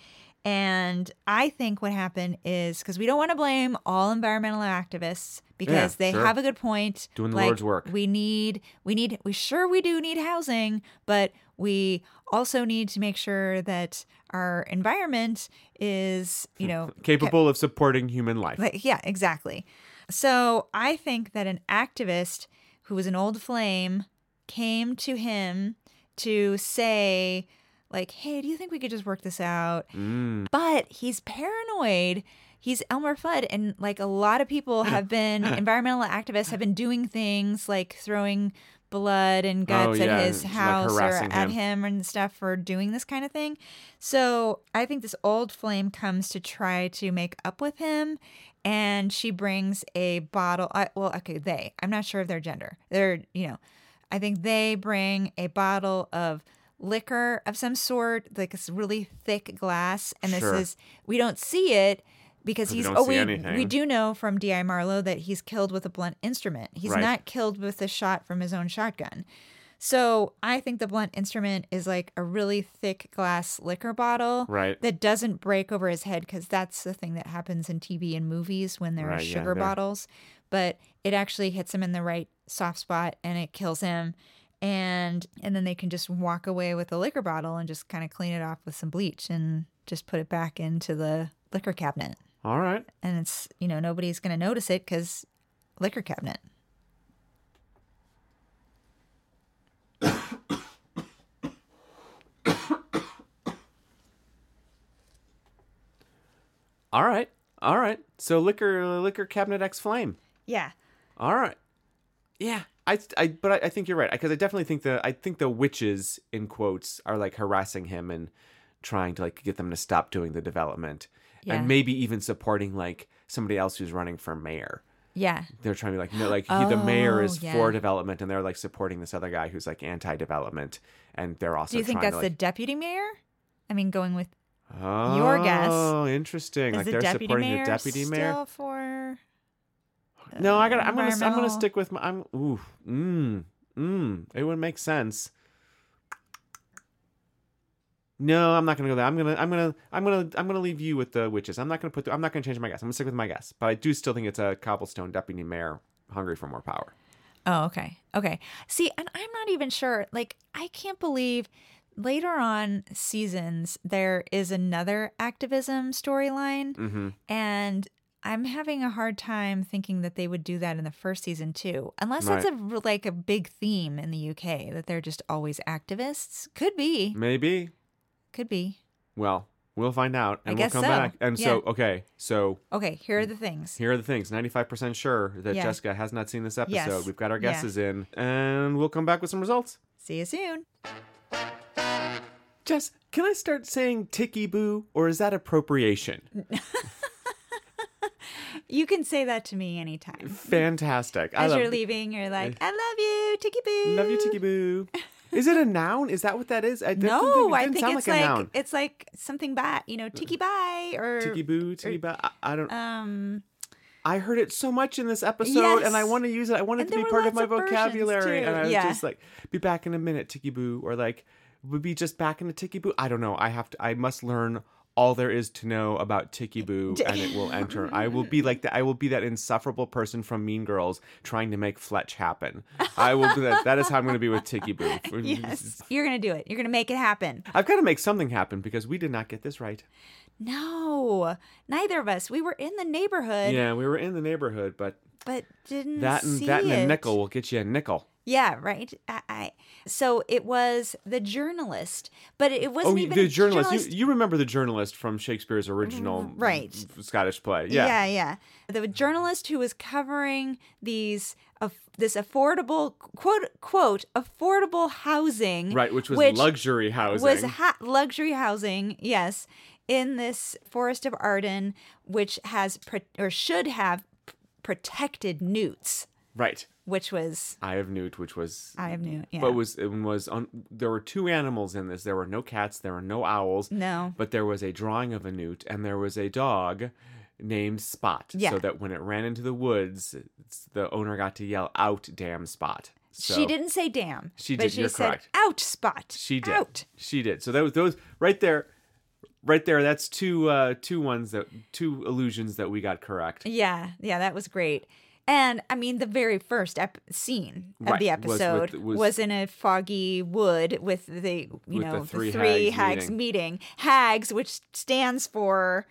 And I think what happened is because we don't want to blame all environmental activists because
Yeah,
they
sure.
have a good point.
Doing the
Like,
Lord's work.
We need, we need, we sure we do need housing, but we also need to make sure that our environment is, you know,
Capable of supporting human life.
like, yeah, exactly. So I think that an activist who was an old flame came to him to say, like, hey, do you think we could just work this out?
Mm.
But he's paranoid. He's Elmer Fudd, and like a lot of people have been environmental activists have been doing things like throwing blood and guts
Oh, yeah,
at his
and, like,
house or at
him.
him and stuff for doing this kind of thing. So I think this old flame comes to try to make up with him. And she brings a bottle. I, well, okay, they. I'm not sure of their gender. They're, you know, I think they bring a bottle of liquor of some sort, like this really thick glass. And this
Sure.
is, we don't see it because he's,
don't
oh, we,
anything.
we do know from D.I. Marlowe that he's killed with a blunt instrument. He's
Right.
not killed with a shot from his own shotgun. So I think the blunt instrument is like a really thick glass liquor bottle
Right.
that doesn't break over his head because that's the thing that happens in TV and movies when there are
Right, yeah,
sugar
they're-
bottles. But it actually hits him in the right soft spot and it kills him. And and then they can just walk away with the liquor bottle and just kind of clean it off with some bleach and just put it back into the liquor cabinet.
All right.
And it's you know nobody's gonna notice it because liquor cabinet.
All right. All right. So liquor liquor cabinet X flame.
Yeah.
All right. Yeah. I, I but I, I think you're right because I definitely think the I think the witches in quotes are like harassing him and trying to like get them to stop doing the development
Yeah.
and maybe even supporting like somebody else who's running for mayor.
Yeah.
They're trying to be like no like he, the oh, mayor
Oh,
is
yeah.
for development and they're like supporting this other guy who's like anti-development and they're also
Do you think that's
to,
the
like,
deputy mayor? I mean, going with
oh,
your guess.
Oh, interesting
is
like
the
they're
deputy
supporting
mayor
the deputy mayor
still for?
No, I got. to I'm gonna. I'm gonna stick with my. I'm. Ooh. Mmm. Mmm. It would make sense. No, I'm not gonna go there. I'm gonna. I'm gonna. I'm gonna. I'm gonna leave you with the witches. I'm not gonna put. The, I'm not gonna change my guess. I'm gonna stick with my guess. But I do still think it's a cobblestone deputy mayor hungry for more power.
Oh, okay. Okay. See, and I'm not even sure. Like, I can't believe later on seasons there is another activism storyline,
Mm-hmm.
and I'm having a hard time thinking that they would do that in the first season too, unless that's a like a big theme in the UK that they're just always activists. Could be.
Maybe.
Could be.
Well, we'll find out, and we'll come
so.
back. And so, okay, so
Okay. Here are the things.
here are the things. Ninety-five percent sure that
Yeah.
Jessica has not seen this episode.
Yes.
We've got our
Yeah.
guesses in, and we'll come back with some results.
See you soon.
Jess, can I start saying ticky boo, or is that appropriation?
You can say that to me anytime.
Fantastic.
As
love,
you're leaving, you're like, I love you, Tiki Boo.
love you, ticky boo. Is it a noun? Is that what that is? I
No,
think,
I think
sound
it's
like,
like,
a noun.
it's like something bad, you know, tiki bye or
Ticky boo, ticky boo. I, I don't.
um
I heard it so much in this episode, and I want to use it. I want it to be part of my
of
vocabulary, and I was
Yeah.
just like, "Be back in a minute, ticky boo," or like, "Would be just back in a ticky boo." I don't know. I have to. I must learn all there is to know about ticky boo, and it will enter. I will be like that. I will be that insufferable person from Mean Girls trying to make Fletch happen. I will do that. That is how I'm going to be with ticky boo.
yes, you're going to do it. You're going to make it happen.
I've got to make something happen because we did not get this right.
No. Neither of us. We were in the neighborhood,
Yeah, we were in the neighborhood, but
but didn't
that and that and a nickel will get you a nickel.
Yeah, right. I, I so it was the journalist, but it oh, wasn't
Oh,
even
the
a
journalist.
journalist.
You, you remember the journalist from Shakespeare's original mm,
Right.
Scottish play? Yeah.
yeah, yeah. The journalist who was covering these of this affordable quote quote affordable housing,
Right, which was luxury housing.
was ha- luxury housing. Yes, in this forest of Arden, which has pro- or should have protected newts,
right.
Which was
Eye of Newt, which was.
I have newt. Yeah.
But was it was on. There were two animals in this. There were no cats. There were no owls.
no.
But there was a drawing of a newt, and there was a dog named Spot.
Yeah.
So that when it ran into the woods, the owner got to yell out, "Damn Spot!" So
she didn't say damn.
She did,
She
you're
said
correct.
out spot.
She did.
Out.
She did. So that was those right there, right there. That's two uh two ones that two illusions that we got correct.
Yeah, yeah, that was great. And I mean, the very first ep- scene of
Right,
the
was with-
episode was,
was-
in a foggy wood with the you
With
know
the three
three
hags
hags
meeting.
meeting. Hags, which stands for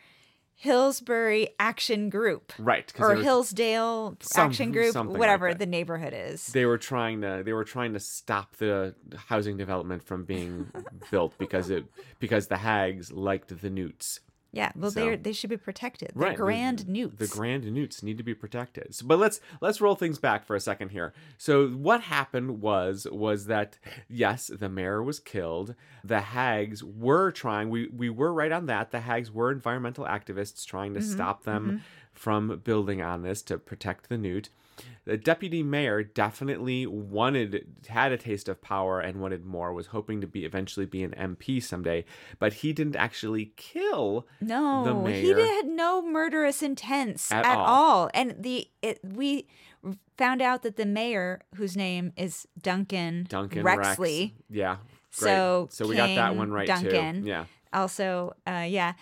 Hillsbury Action Group
Right.
or Hillsdale
Some-
Action Group,
something like
whatever the neighborhood is.
they were trying to they were trying to stop the housing development from being built because it because the hags liked the newts
Yeah, well,
So-
they they should be protected. The
Right, the-
grand newts.
The grand newts need to be protected. So, but let's let's roll things back for a second here. So what happened was was that yes, the mayor was killed. The hags were trying. We we were right on that. The hags were environmental activists trying to
Mm-hmm,
stop them from building on this to protect the newt. The deputy mayor definitely wanted had a taste of power and wanted more. Was hoping to be eventually be an MP someday, but he didn't actually kill
No,
the
he did, had no murderous intents
At
at,
all.
all. And the it, we found out that the mayor, whose name is Duncan,
Duncan Rex.
Rexley,
Yeah. Great.
So,
so we got that one right
Duncan.
too. Yeah.
also, uh, yeah,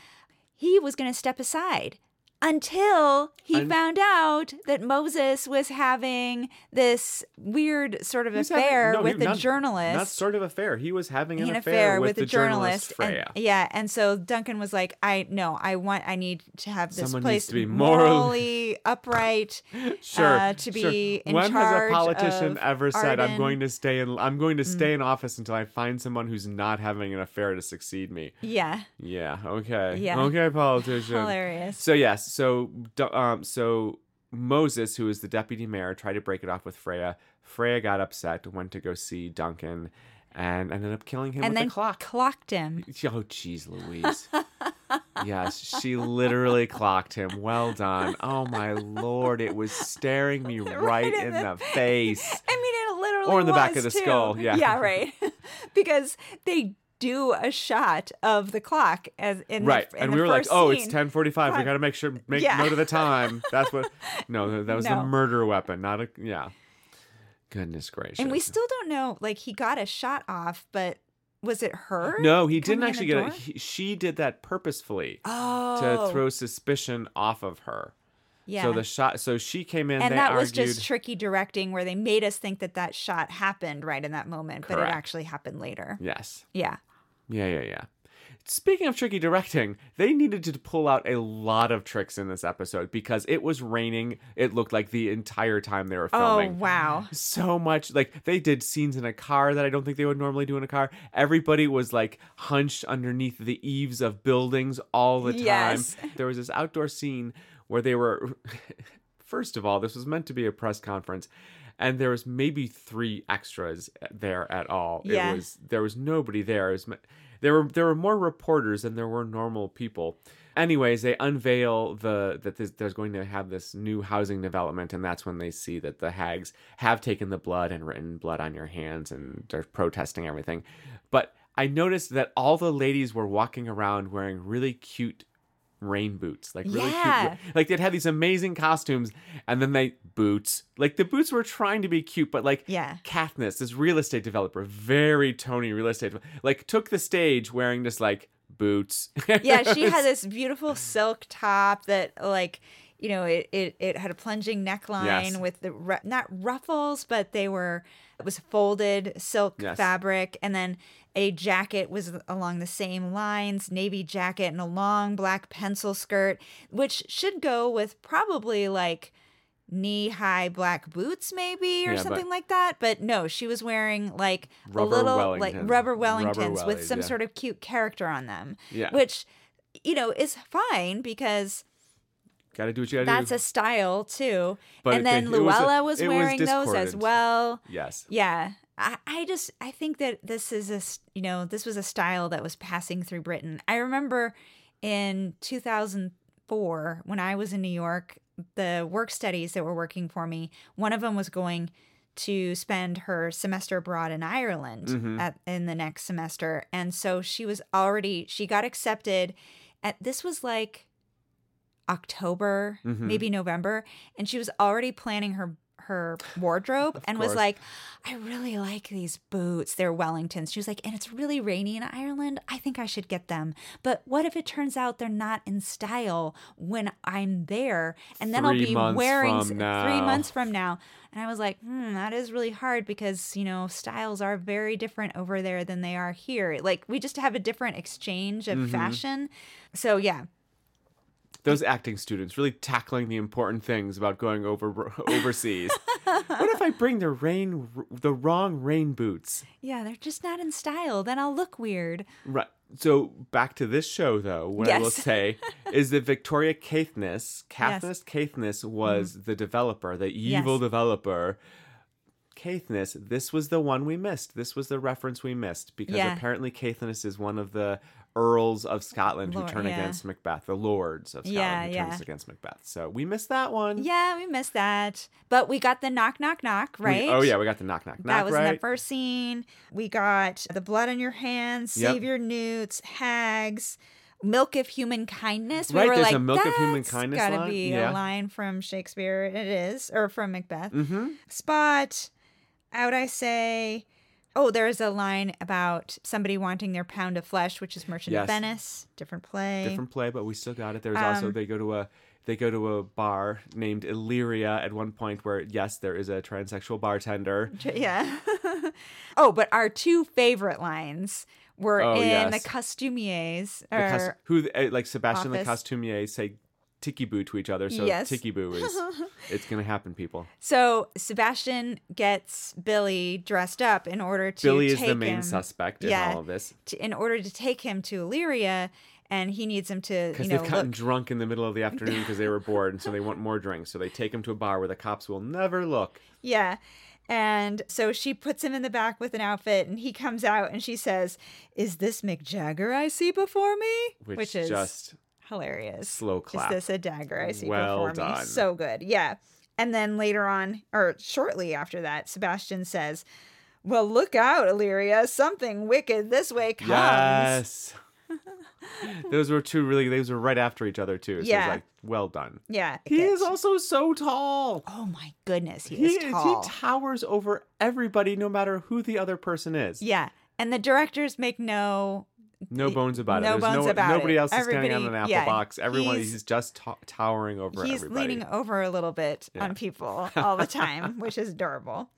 he was going to step aside until he
Un-
found out that Moses was having this weird sort of
He's having-
affair
no, he-
with a
not-
journalist.
Not sort of affair. He was having an,
an
affair, with,
a
the journalist,
and-
Freya.
yeah, and so Duncan was like, "I no, I want, I need to have this
Someone
place
to be moral-
morally upright,
Sure.
uh, to
sure.
be in
when has a politician ever said i'm going to stay in i'm going to stay in office until I find someone who's not having an affair to succeed me"?
yeah,
Yeah. Okay.
Yeah.
Okay, politician.
hilarious.
So yes, so um, so Moses, who is the deputy mayor, tried to break it off with Freya. Freya got upset, went to go see Duncan, and ended up killing him
and
with
then
the clock.
clocked him.
Oh, jeez, Louise. yes, she literally clocked him. Well done. Oh my lord, it was staring me right,
in
in
the
the face.
I mean, it literally
Or in the back of the
too.
skull, yeah.
yeah, right. because they do a shot of the clock as in
Right,
the, in
and we were like,
first
"Oh, it's ten forty-five. We got to make sure make
Yeah.
note of the time." That's what. No, that was the
No.
murder weapon, not a yeah. Goodness gracious.
And we still don't know. Like he got a shot off, but was it her?
No, he didn't actually get it. He, she did that purposefully
Oh,
to throw suspicion off of her.
yeah.
So the shot. So she came in.
and that was
argued.
just tricky directing, where they made us think that that shot happened right in that moment, but it actually happened later.
yes.
Yeah.
Yeah, yeah, yeah. Speaking of tricky directing, they needed to pull out a lot of tricks in this episode because it was raining. It looked like the entire time they were
oh,
filming.
Oh wow.
so much like they did scenes in a car that I don't think they would normally do in a car. Everybody was like hunched underneath the eaves of buildings all the time.
Yes.
There was this outdoor scene where they were first of all, this was meant to be a press conference and there was maybe 3 extras there at all.
Yeah.
It was there was nobody there. Was, there were there were more reporters than there were normal people. Anyways, they unveil the that this, there's going to have this new housing development, and that's when they see that the hags have taken the blood and written blood on your hands, and they're protesting everything. But I noticed that all the ladies were walking around wearing really cute rain boots, like really
Yeah.
cute. Like they'd have these amazing costumes, and then they boots. Like the boots were trying to be cute, but like
Yeah.
Caithness, this real estate developer, very Tony real estate, like took the stage wearing this like boots.
Yeah, she had this beautiful silk top that like you know it it, it had a plunging neckline
Yes.
with the not ruffles but they were it was folded silk
Yes.
fabric and then a jacket was along the same lines navy jacket and a long black pencil skirt which should go with probably like knee high black boots maybe or
Yeah,
something like that but no she was wearing like a little like
Wellingtons.
rubber
Rubber
wellingtons with some
yeah.
sort of cute character on them
Yeah.
which you know is fine because
gotta do what you gotta do.
that's a style too
But
and then
it was a-
luella was,
it was
wearing those as well
yes.
yeah I, I just i think that this is a you know this was a style that was passing through britain i remember in 2004 when i was in new york the work studies that were working for me one of them was going to spend her semester abroad in Ireland
Mhm.
at in the next semester and so she was already she got accepted at this was like October
Mhm.
maybe November and she was already planning her her wardrobe
Of
and was like I really like these boots they're Wellingtons she was like and it's really rainy in Ireland I think I should get them but what if it turns out they're not in style when I'm there and then I'll be wearing s- three months from now and I was like, hmm, that is really hard because, you know, styles are very different over there than they are here. Like, we just have a different exchange of
Mhm.
fashion. So, yeah.
Those acting students really tackling the important things about going over overseas. what if I bring the rain the wrong rain boots?
Yeah, they're just not in style. Then I'll look weird.
Right. So back to this show though, what I will say is that Victoria Caithness,
Yes.
Caithness was mm-hmm. the developer, the evil
Yes.
developer. Caithness, this was the one we missed. This was the reference we missed because
Yeah.
apparently Caithness is one of the earls of Scotland
Lord-
who turn
yeah.
against Macbeth, the lords of Scotland
Yeah,
who
yeah.
turns against Macbeth. So we missed that one.
Yeah, we missed that. But we got the knock, knock, knock,
We-
right?
oh yeah, we got the knock knock knock
That was
right.
in the first scene. We got the blood on your hands,
Yep.
save your newts, hags, milk of human kindness. We
Right,
were
there's
like,
a milk of human kindness
Gotta
line."
be
Yeah.
a line from Shakespeare. It is, or from Macbeth.
mm-hmm.
Spot, out I say. Oh, there's a line about somebody wanting their pound of flesh, which is Merchant
Yes.
of Venice. Different play.
different play, but we still got it. There's also
Um,
they go to a they go to a bar named Illyria at one point where yes, there is a transsexual bartender.
Yeah. oh, but our two favorite lines were
Oh,
in
yes.
the costumiers.
The cos-
or-
who uh, like Sebastian the costumier say tiki boo to each other. So
Yes.
tiki boo is it's gonna happen, people.
so Sebastian gets Billy dressed up in order to
Billy is the main
him,
suspect in
yeah.
all of this
to, in order to take him to Illyria, and he needs him to
because they've gotten
look.
drunk in the middle of the afternoon because they were bored, and so they want more drinks. So they take him to a bar where the cops will never look.
Yeah. And so she puts him in the back with an outfit, and he comes out, and she says, "Is this Mick Jagger I see before me?"
Which,
is
just
hilarious.
slow clap.
Is this a dagger I see
Well
before me? So good. Yeah. And then later on, or shortly after that, Sebastian says, Well, look out, Illyria. Something wicked this way comes.
Yes. those were two really. Those were right after each other too. So
Yeah.
it's like, well done.
Yeah.
He
gets-
is also so tall.
Oh my goodness, he,
He
is
is,
tall.
he towers over everybody, no matter who the other person is.
yeah. And the directors make no
No bones about
No
it. There's
bones
no,
about
nobody
it.
else is standing on an apple
yeah,
box. Everyone
he's,
just to- towering over
he's
everybody.
leaning over a little bit
Yeah.
on people all the time, which is adorable.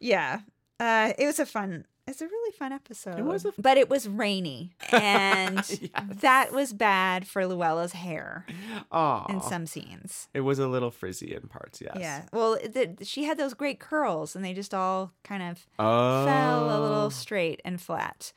Yeah. Uh, it was a fun it's a really fun episode.
It was a-
but it was rainy. And
Yes.
that was bad for Luella's hair
Aw.
in some scenes.
It was a little frizzy in parts, yes.
Yeah. Well, the, she had those great curls and they just all kind of
Oh.
fell a little straight and flat.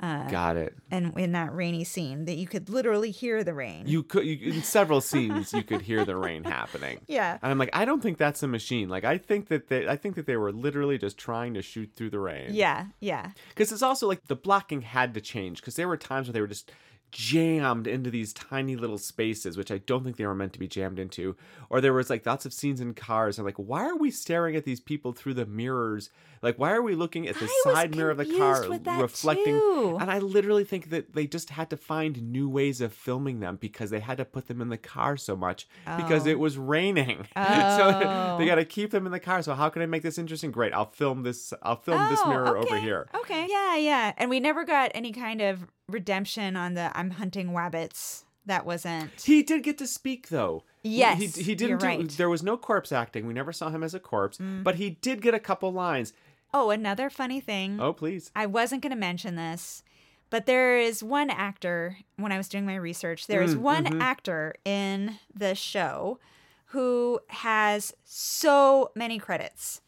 Uh, Got it.
And in that rainy scene that you could literally hear the rain.
You could you, in several scenes you could hear the rain happening.
yeah.
And I'm like, I don't think that's a machine. Like, I think that they, I think that they were literally just trying to shoot through the rain.
Yeah. Yeah.
Because it's also like the blocking had to change because there were times where they were just jammed into these tiny little spaces, which I don't think they were meant to be jammed into. Or there was like lots of scenes in cars. And like, why are we staring at these people through the mirrors? Like, why are we looking at the
I
side mirror of the car reflecting?
too.
And I literally think that they just had to find new ways of filming them because they had to put them in the car so much because
Oh.
it was raining. Oh. so
Oh.
they got to keep them in the car. So how can I make this interesting? Great, I'll film this. I'll film this
Oh,
mirror over here.
Okay. Yeah, yeah. And we never got any kind of redemption on the I'm hunting wabbits. That wasn't.
He did get to speak though.
Yes,
he, he didn't. Do,
right. Mm.
There was no corpse acting. We never saw him as a corpse, but he did get a couple lines.
Oh, another funny thing.
Oh, please.
I wasn't going to mention this, but there is one actor, when I was doing my research, there is
Mm,
one
mhm.
actor in the show who has so many credits.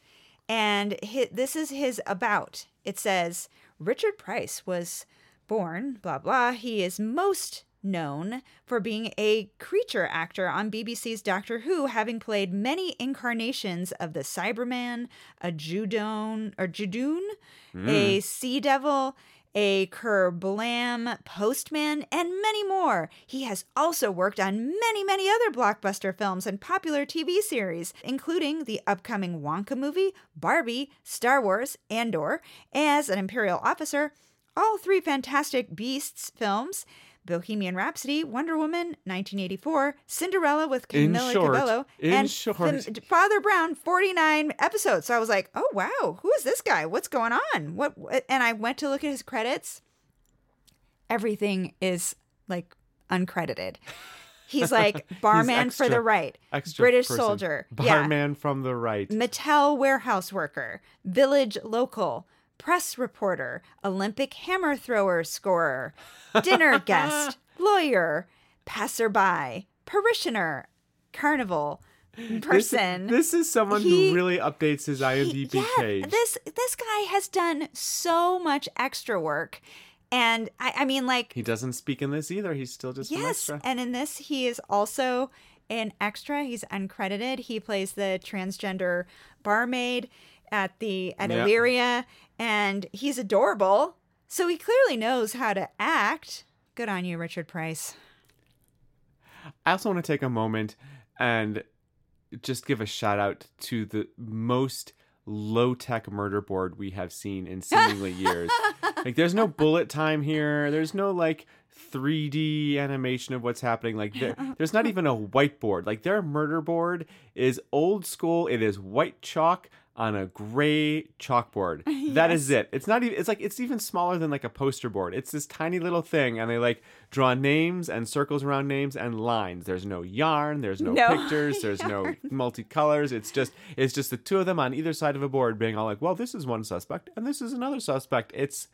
And hi this is his about. It says Richard Price was born, blah, blah. He is most known for being a creature actor on BBC's Doctor Who, having played many incarnations of the Cyberman, a Judone or Judoon, hmm. a Sea Devil, a Kerblam postman, and many more. He has also worked on many, many other blockbuster films and popular TV series, including the upcoming Wonka movie, Barbie, Star Wars, Andor, as an Imperial officer, all three Fantastic Beasts films. Bohemian Rhapsody, Wonder Woman, 1984, Cinderella with Camilla
short,
Cabello, and. Fem- Father Brown, 49 episodes. So I was like, oh, wow, who is this guy? What's going on? What? And I went to look at his credits. Everything is like uncredited. He's like barman for the right, British
person.
soldier, yeah,
barman from the right.
Mattel warehouse worker, village local, press reporter, Olympic hammer thrower scorer, dinner guest, lawyer, passerby, parishioner, carnival, person.
this is someone
He-
who really updates his IMDb
yeah,
page.
this this guy has done so much extra work, and I, I mean, like,
he doesn't speak in this either. He's still just an
yes,
extra.
and in this he is also an extra. He's uncredited. He plays the transgender barmaid at the at
Yeah.
Illyria, and he's adorable. So he clearly knows how to act. Good on you, Richard Price.
I also want to take a moment and just give a shout out to the most low tech murder board we have seen in seemingly years. Like, there's no bullet time here. There's no like 3D animation of what's happening. Like, there, there's not even a whiteboard. Like, their murder board is old school. It is white chalk on a gray chalkboard. That is it. It's not even. It's like it's even smaller than like a poster board. It's this tiny little thing, and they like draw names and circles around names and lines. There's no yarn. There's no,
No
pictures. There's no multicolors. It's just it's just the two of them on either side of a board being all like, well, this is one suspect and this is another suspect. It's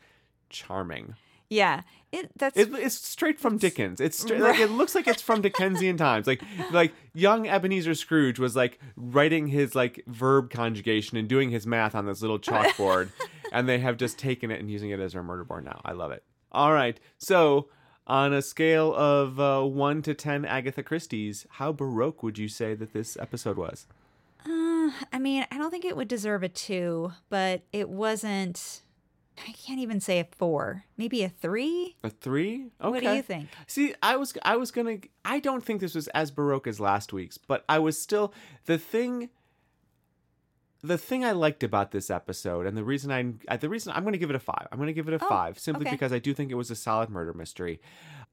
charming.
Yeah, it that's
It, it's straight from Dickens. It's straight, like it looks like it's from Dickensian times. Like like young Ebenezer Scrooge was like writing his like verb conjugation and doing his math on this little chalkboard, and they have just taken it and using it as their murder board now. I love it. All right, so on a scale of uh, one to ten Agatha Christie's, how baroque would you say that this episode was?
Uh, I mean, I don't think it would deserve a two, but it wasn't. I can't even say a four. Maybe a three.
A three? Okay.
What do you think?
See, I was I was gonna I don't think this was as baroque as last week's, but I was still the thing the thing I liked about this episode and the reason I the reason I'm going to give it a 5. I'm going to give it a
Oh,
5 simply
okay.
because I do think it was a solid murder mystery.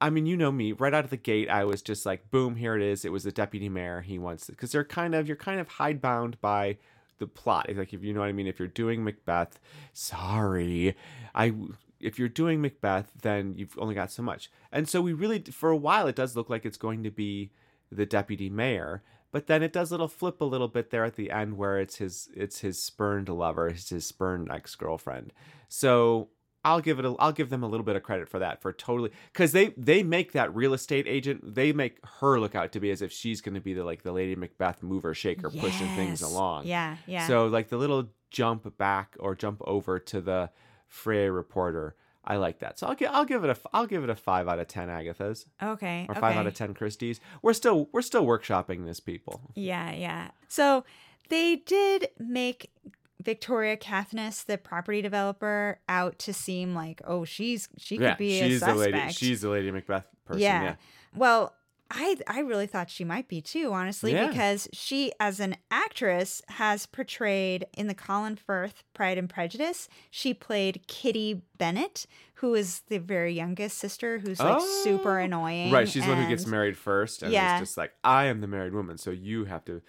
I mean, you know me, right out of the gate I was just like boom, here it is. It was the deputy mayor. He wants cuz they're kind of you're kind of hidebound by the plot. It's like if you know what I mean, if you're doing Macbeth, sorry. I if you're doing Macbeth, then you've only got so much. And so we really for a while it does look like it's going to be the deputy mayor, but then it does little flip a little bit there at the end where it's his it's his spurned lover, it's his spurned ex-girlfriend. So I'll give it a, I'll give them a little bit of credit for that for totally cuz they they make that real estate agent they make her look out to be as if she's going to be the like the lady Macbeth mover shaker pushing things along.
Yeah, yeah.
So like the little jump back or jump over to the Freya reporter, I like that. So I'll give I'll give it a I'll give it a five out of ten Agathas
okay.
or
okay.
five out of ten Christies. We're still we're still workshopping this, people.
Yeah, yeah. So they did make Victoria Caithness, the property developer, out to seem like, oh, she's she could
yeah,
be
she's
a
the lady. She's the lady Macbeth person.
yeah.
Yeah,
Well, I I really thought she might be too, honestly,
Yeah.
because she, as an actress, has portrayed in the Colin Firth Pride and Prejudice. She played Kitty Bennet, who is the very youngest sister, who's like super
Oh.
annoying.
right. She's the one who gets married first, and
Yeah.
it's just like I am the married woman, so you have to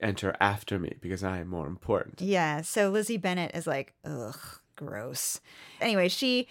enter after me because I am more important.
Yeah. So Lizzie Bennet is like, ugh, gross. Anyway, she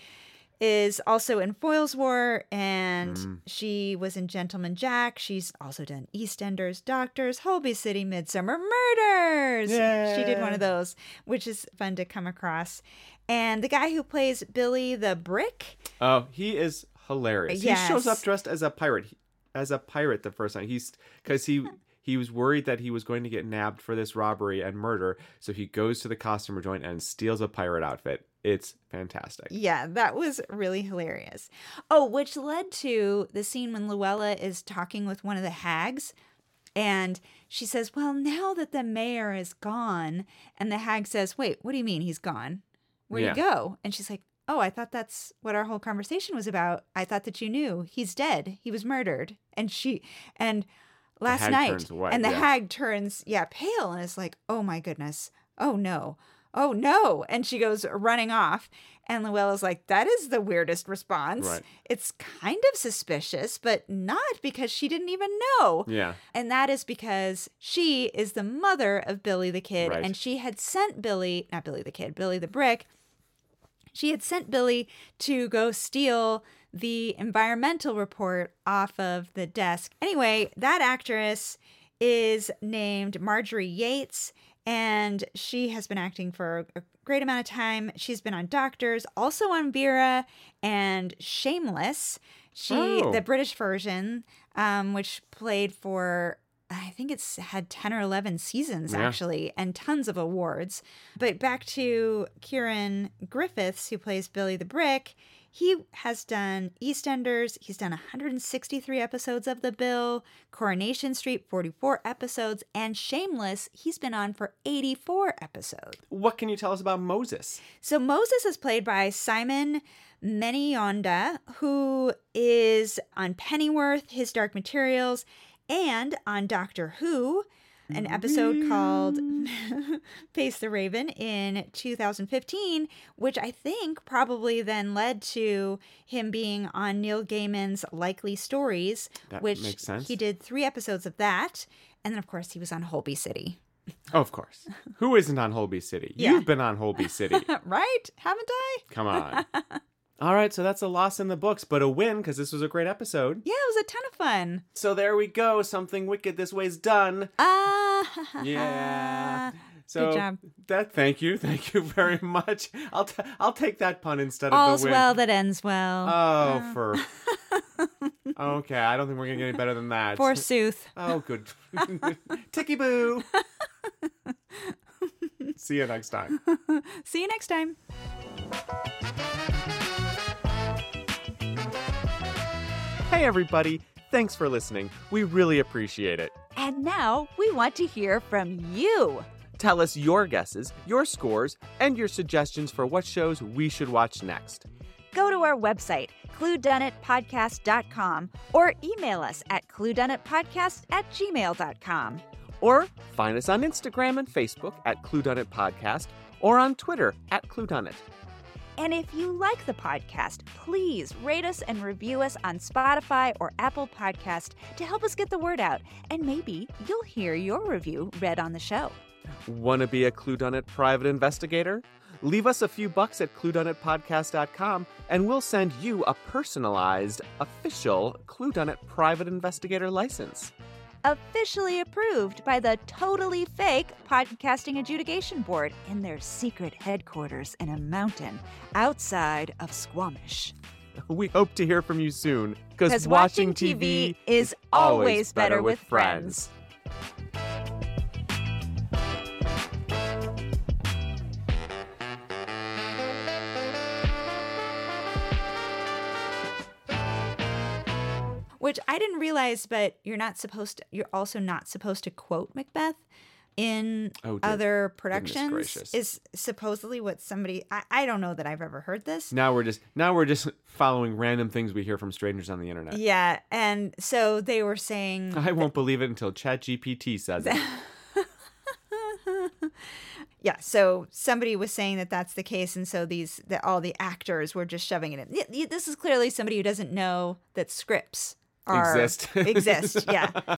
is also in Foyle's War and
Mm.
she was in Gentleman Jack. She's also done EastEnders, Doctors, Holby City, Midsomer Murders. She did one of those, which is fun to come across. And the guy who plays Billy the Brick,
Oh, he is hilarious. He shows up dressed as a pirate. As a pirate the first time. He's because he he was worried that he was going to get nabbed for this robbery and murder, so he goes to the costumer joint and steals a pirate outfit. It's fantastic.
Yeah, that was really hilarious. Oh, which led to the scene when Luella is talking with one of the hags. And she says, Well, now that the mayor is gone, and the hag says, Wait, what do you mean he's gone? Where'd
Yeah.
he go? And she's like, Oh, I thought that's what our whole conversation was about. I thought that you knew. He's dead. He was murdered. And she, and last night, and the
yeah.
hag turns, yeah, pale and is like, Oh my goodness. Oh no. Oh no. And she goes running off. And Luella's like, that is the weirdest response.
Right.
It's kind of suspicious, but not because she didn't even know.
Yeah.
And that is because she is the mother of Billy the Kid.
Right.
And she had sent Billy, not Billy the Kid, Billy the Brick. She had sent Billy to go steal the environmental report off of the desk. Anyway, that actress is named Marjorie Yates, and she has been acting for a great amount of time. She's been on Doctors, also on Vera and Shameless. She
Oh.
the British version, um, which played for I think it's had 10 or 11 seasons
Yeah.
actually and tons of awards. But back to Kieran Griffiths, who plays Billy the Brick. He has done EastEnders. He's done 163 episodes of The Bill, Coronation Street, 44 episodes, and Shameless, he's been on for 84 episodes.
What can you tell us about Moses?
So Moses is played by Simon Manyonda, who is on Pennyworth, His Dark Materials, and on Doctor Who, an episode called mm-hmm. Face the Raven in 2015, which I think probably then led to him being on Neil Gaiman's Likely Stories,
That
which
makes sense.
he did three episodes of that. And then, of course, he was on Holby City.
Oh, of course. Who isn't on Holby City?
Yeah.
You've been on Holby City.
right? Haven't I?
Come on. All right, so that's a loss in the books, but a win because this was a great episode.
Yeah, it was a ton of fun.
So there we go. Something wicked this way's done.
Ah,
Yeah. So Good
job.
that thank you, thank you very much. I'll t- I'll take that pun instead of the win.
well that ends well.
Oh, for okay. I don't think we're gonna get any better than that.
Forsooth.
Oh, good. Ticky boo. See you next time.
See you next time.
Hey, everybody. Thanks for listening. We really appreciate it.
And now we want to hear from you.
Tell us your guesses, your scores, and your suggestions for what shows we should watch next.
Go to our website, cluedunnitpodcast.com, or email us at cluedunnitpodcast at gmail.com.
Or find us on Instagram and Facebook at Cluedunnit Podcast or on Twitter at Cluedunnit.
And if you like the podcast, please rate us and review us on Spotify or Apple Podcast to help us get the word out. And maybe you'll hear your review read on the show.
Want to be a Cluedunnit private investigator? Leave us a few bucks at cluedunnitpodcast.com and we'll send you a personalized, official Cluedunnit private investigator license.
Officially approved by the totally fake Podcasting Adjudication Board in their secret headquarters in a mountain outside of Squamish.
We hope to hear from you soon because
Because
watching TV
is always better with friends.
Which I didn't realize, but you're not supposed to, you're also not supposed to quote Macbeth in
Oh,
other productions is supposedly what somebody I, I don't know that I've ever heard this.
Now we're just now we're just following random things we hear from strangers on the internet.
Yeah, and so they were saying
I won't believe it until ChatGPT says it.
yeah, so somebody was saying that that's the case and so these that all the actors were just shoving it in. This is clearly somebody who doesn't know that scripts are
Exist.
exist. Yeah.